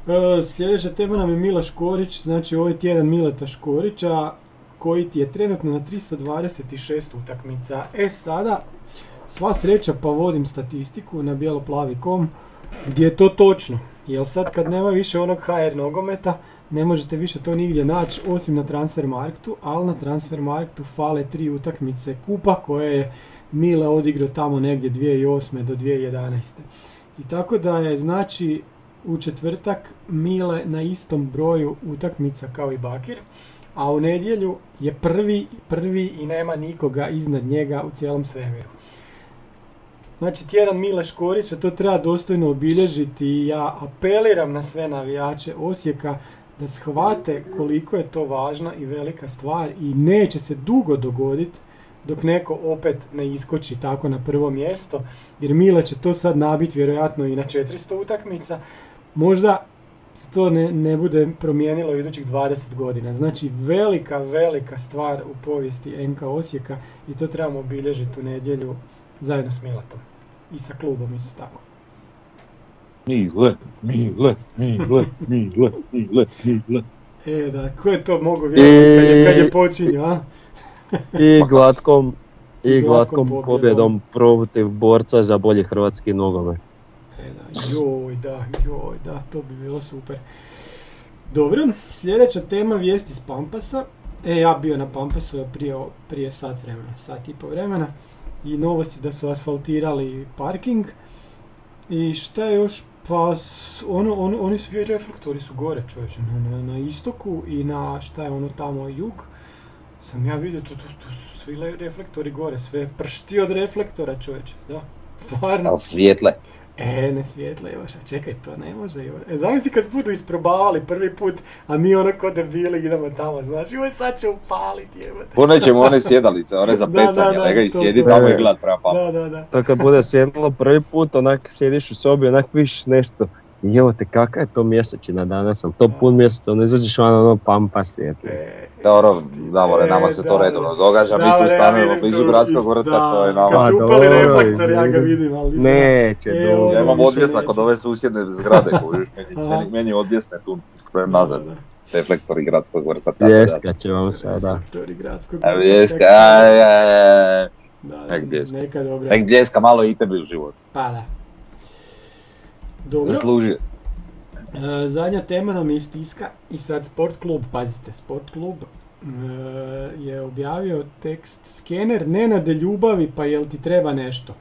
E, sljedeća tema nam je Mila Škorić, znači ovaj tjedan Mileta Škorića koji ti je trenutno na 326 utakmica. E sada, sva sreća pa vodim statistiku na bijeloplavi.com gdje je to točno. Jer sad kad nema više onog HR nogometa, ne možete više to nigdje naći osim na Transfermarktu, ali na Transfermarktu fale tri utakmice kupa koje je Mile odigrao tamo negdje 2008. do 2011. I tako da je znači u četvrtak Mile na istom broju utakmica kao i Bakir, a u nedjelju je prvi, prvi i nema nikoga iznad njega u cijelom svemiru. Znači tjedan Mile Škorića, to treba dostojno obilježiti i ja apeliram na sve navijače Osijeka da shvate koliko je to važna i velika stvar i neće se dugo dogoditi dok neko opet ne iskoči tako na prvo mjesto, jer Mile će to sad nabiti vjerojatno i na 400 utakmica, možda se to ne, ne bude promijenilo idućih 20 godina. Znači velika, velika stvar u povijesti NK Osijeka i to trebamo obilježiti u nedjelju zajedno s Miletom. I sa klubom isto tako. Mile, Mile, Mile, Mile, Mile, Mile. E, da, ko je to mogao vjerovati kad je, kad je počinio, a? i glatkom, i glatkom glatkom pobjedom. pobjedom protiv borca za bolji hrvatski nogomet. E da, joj da, joj da, to bi bilo super. Dobro, sljedeća tema vijesti s Pampasa. E, ja bio na Pampasu prije, prije sat vremena, sat i po vremena. I novosti da su asfaltirali parking. I šta je još? Pa, ono, ono, oni svi reflektori su gore, čovječe, na, na, na istoku i na, šta je ono tamo, jug. Sam ja vidio, tu, tu, tu su svi le- reflektori gore, sve pršti od reflektora, čovječe, da. Stvarno. Ali svijetle. E, ne svijetle još, a čekaj, to ne može još. E, zamisli kad budu isprobavali prvi put, a mi ono ko debili idemo tamo, znaš, joj sad će upaliti, jebote. Ponećemo one (laughs) sjedalice, one za Da, da, pecanje, da, lega i sjedi tamo i gled prema papu. Da, da, da. To kad bude svjetlo prvi put, onak sjediš u sobi, onak vidiš nešto. I evo te, kakva je to mjesečina danas, ali to pun mjesec, ono izađeš van, ono pampa svijetlo. E, Dobro, Davore, e, nama se to redovno događa, mi tu stanujemo blizu gradskog is- vrta, to je nama. Kad su upali dobro, reflektor, ja ga vidim. vidim, ali... Neće, E, dobro. Ja imam kod neće. ove susjedne zgrade, kojiš, meni, meni, meni odvjesne tu pre nazad, reflektori gradskog vrta. Ljeska će vam da. sada. Reflektori gradskog... Vrta, bljeska, tako- aj, aj, aj. Nek bljeska. Nek bljeska malo i tebi u životu. Pa da. Dobro. Zaslužio se. E, zadnja tema nam je iz tiska i sad Sport klub, pazite, Sport klub e, je objavio tekst Skener Nenade ljubavi, pa jel ti treba nešto?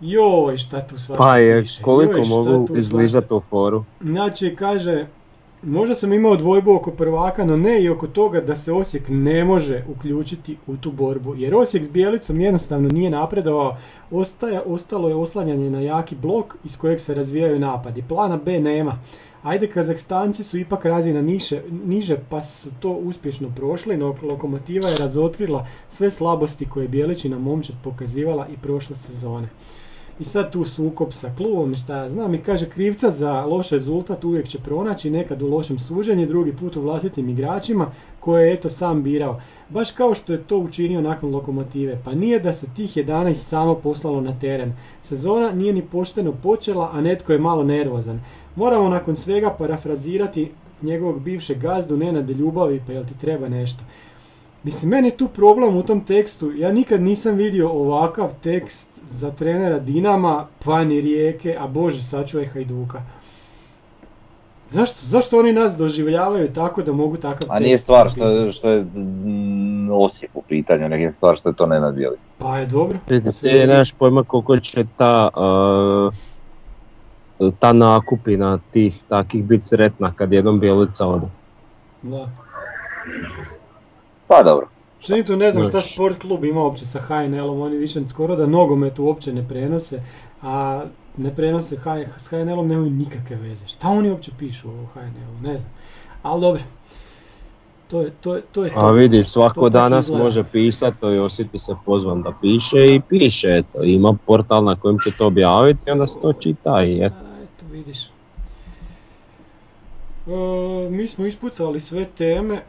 Joj, šta tu svašta Pa je, piše. koliko Joj, mogu izlizati u foru. Znači, kaže, možda sam imao dvojbu oko prvaka, no ne i oko toga da se Osijek ne može uključiti u tu borbu. Jer Osijek s Bijelicom jednostavno nije napredovao, ostaje, ostalo je oslanjanje na jaki blok iz kojeg se razvijaju napadi. Plana B nema. Ajde, Kazahstanci su ipak razina niže, niže pa su to uspješno prošli, no Lokomotiva je razotkrila sve slabosti koje je Bijeličina momčad pokazivala i prošle sezone. I sad tu sukob sa klubom i šta ja znam i kaže krivca za loš rezultat uvijek će pronaći nekad u lošem suđenju, drugi put u vlastitim igračima koje je eto sam birao. Baš kao što je to učinio nakon lokomotive. Pa nije da se tih 11 samo poslalo na teren. Sezona nije ni pošteno počela, a netko je malo nervozan. Moramo nakon svega parafrazirati njegovog bivšeg gazdu Nenade Ljubavi, pa jel ti treba nešto. Mislim, meni je tu problem u tom tekstu. Ja nikad nisam vidio ovakav tekst za trenera Dinama, pa ni Rijeke, a bože, sačuvaj Hajduka. Zašto, zašto oni nas doživljavaju tako da mogu takav tekst A nije stvar što, je- što je mm, Osijek u pitanju, nek je stvar što je to ne. Pa je dobro. Vidi, ti nemaš pojma koliko će ta, uh, ta nakupina tih takih biti sretna kad jednom Bjelica ode. Da. Pa dobro. Općenito ne znam šta Još. sport klub ima uopće sa HNL-om, oni više skoro da nogomet uopće ne prenose, a ne prenose H- s HNL-om nemaju nikakve veze. Šta oni uopće pišu o HNL-u, ne znam. Ali dobro, to je to. Je, to, je to. A vidi, svako danas može pisati, to Josip se pozvan da piše i piše, eto, ima portal na kojem će to objaviti i onda se to čita i eto. A, eto vidiš. E, mi smo ispucali sve teme.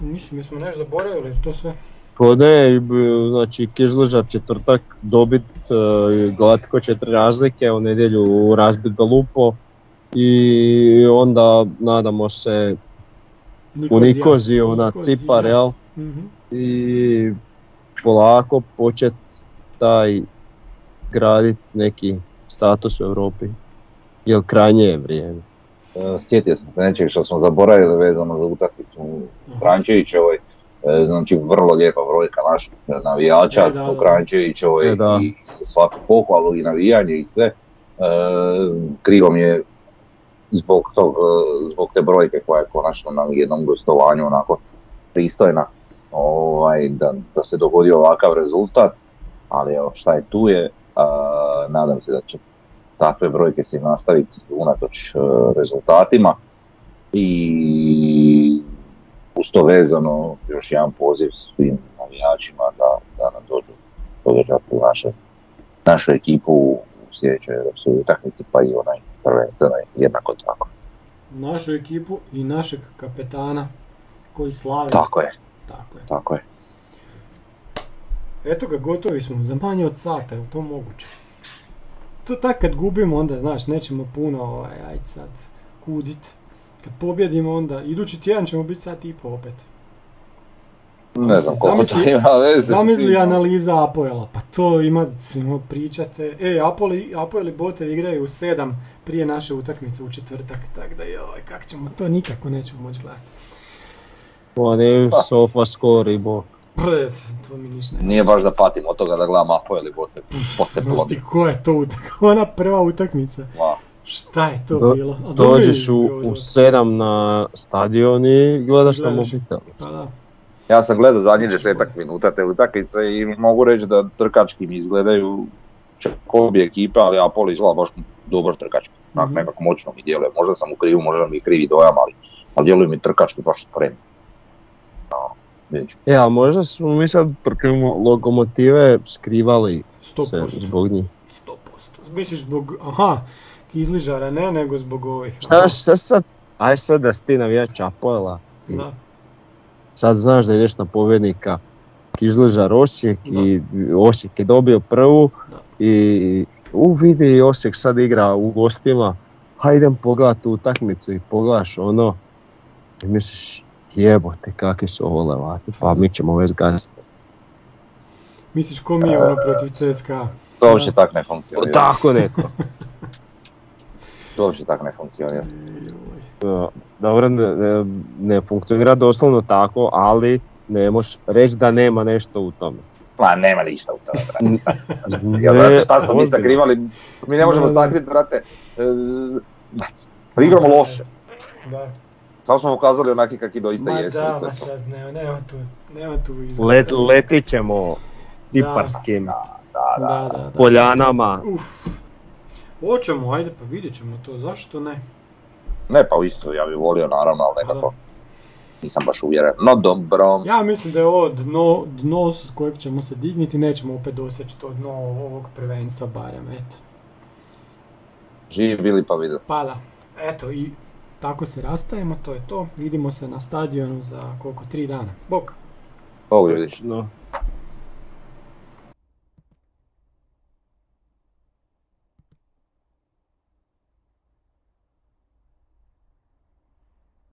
Mislim, jesmo nešto zaboravili, to sve. Pa ne, znači Kizližar četvrtak dobit e, glatko četiri razlike, u nedjelju razbit Galupo i onda nadamo se u Nikoziju na. Cipar, jel? Mhm. I polako počet taj gradit neki status u Europi. Jel krajnje je vrijeme. E, Sjetio sam se nečeg što smo zaboravili vezano za utakmicu u Krančevićevoj. E, Znači vrlo lijepa brojka naših navijača E, da, u Krančevićevoj E, da. i za svaku pohvalu i navijanje i sve. E, krivo mi je zbog, tog, zbog te brojke koja je konačno na jednom gostovanju onako pristojna ovaj, da, da se dogodio ovakav rezultat, ali evo šta je tu je, nadam se da će takve brojke se nastaviti unatoč e, rezultatima i uz to vezano još jedan poziv svim navijačima da, da nam dođu podržati naše, našu ekipu u sljedećoj europskoj utakmici pa i onaj prvenstvenoj jednako tako. Našu ekipu i našeg kapetana koji slavi. Tako je, Tako je. tako je. Eto ga, gotovi smo, za manje od sata, je li to moguće? To tak kad gubimo, onda, znaš, nećemo puno, ovaj, ajde sad, kudit. Kad pobjedimo, onda, idući tjedan ćemo biti sat i po opet. Ne znam koliko to Zamisli- ima veze. Zamisli analiza Apoela, pa to ima, ima pričate. E, Apoli, Apoel i Botev igraju u sedam prije naše utakmice u četvrtak, tako da joj, kak ćemo, to nikako nećemo moći gledati. Oni sofa score i bo. Bre, to mi ništa ne Nije baš da patim od toga da gledam Apo ili Bote, Bote Znaš Plodi. ti ko je to utakmica? (laughs) Ona prva utakmica. Ma, Šta je to Do- bilo? A Dođeš u, u sedam na stadion i gledaš na mobitel. Pa da. Ja sam gledao zadnjih desetak minuta te utakmice i mogu reći da trkački mi izgledaju čak obje ekipe, ali Apolo izgleda baš dobro trkački. Mhm. nekako moćno mi djeluje, možda sam u krivu, možda mi je krivi dojam, ali, ali djeluje mi trkački baš spremno. Ću. E, a možda smo mi sad protiv lokomotive skrivali se 100%. zbog njih. 100%. Misliš zbog, aha, kizližara ne, nego zbog ovih. Šta, šta sad? Aj sad da si ti navijač Apoela. i Da. Sad znaš da ideš na pobjednika Kizližar Osijek i Osijek je dobio prvu Da. i u vidi Osijek sad igra u gostima, hajdem pogledat tu utakmicu i pogledaš ono i misliš jebote kakvi su ovo levati, pa mi ćemo već gasiti. Misliš ko mi je ono protiv CSKA? To uopće tak ne funkcionira. Tako neko. (laughs) To uopće tak ne funkcionira. E, Dobro, ne, ne, ne funkcionira doslovno tako, ali ne možeš reći da nema nešto u tome. Ma nema ništa u tome, brate. Ja, brate, šta smo mi sakrivali? Mi ne možemo sakriti, brate. E, pa igramo loše. Da. Samo smo pokazali onaki kakvi doista Ma jesu. da, ma sad, nema, nema tu, nema tu Let, letit ćemo ciparskim Da, da, da. poljanama. Uf. Hoćemo, ajde pa vidjet ćemo to, zašto ne? Ne, pa isto, ja bih volio naravno, ali nekako nisam baš uvjeren. No dobro, Ja mislim da je ovo dno, dno s kojeg ćemo se digniti, nećemo opet doseći to dno ovog prvenstva barem, eto. živi bili pa vidio. Pa da, eto i tako se rastajemo, to je to. Vidimo se na stadionu za koliko, tri dana. Bok! Ovo vidiš. No.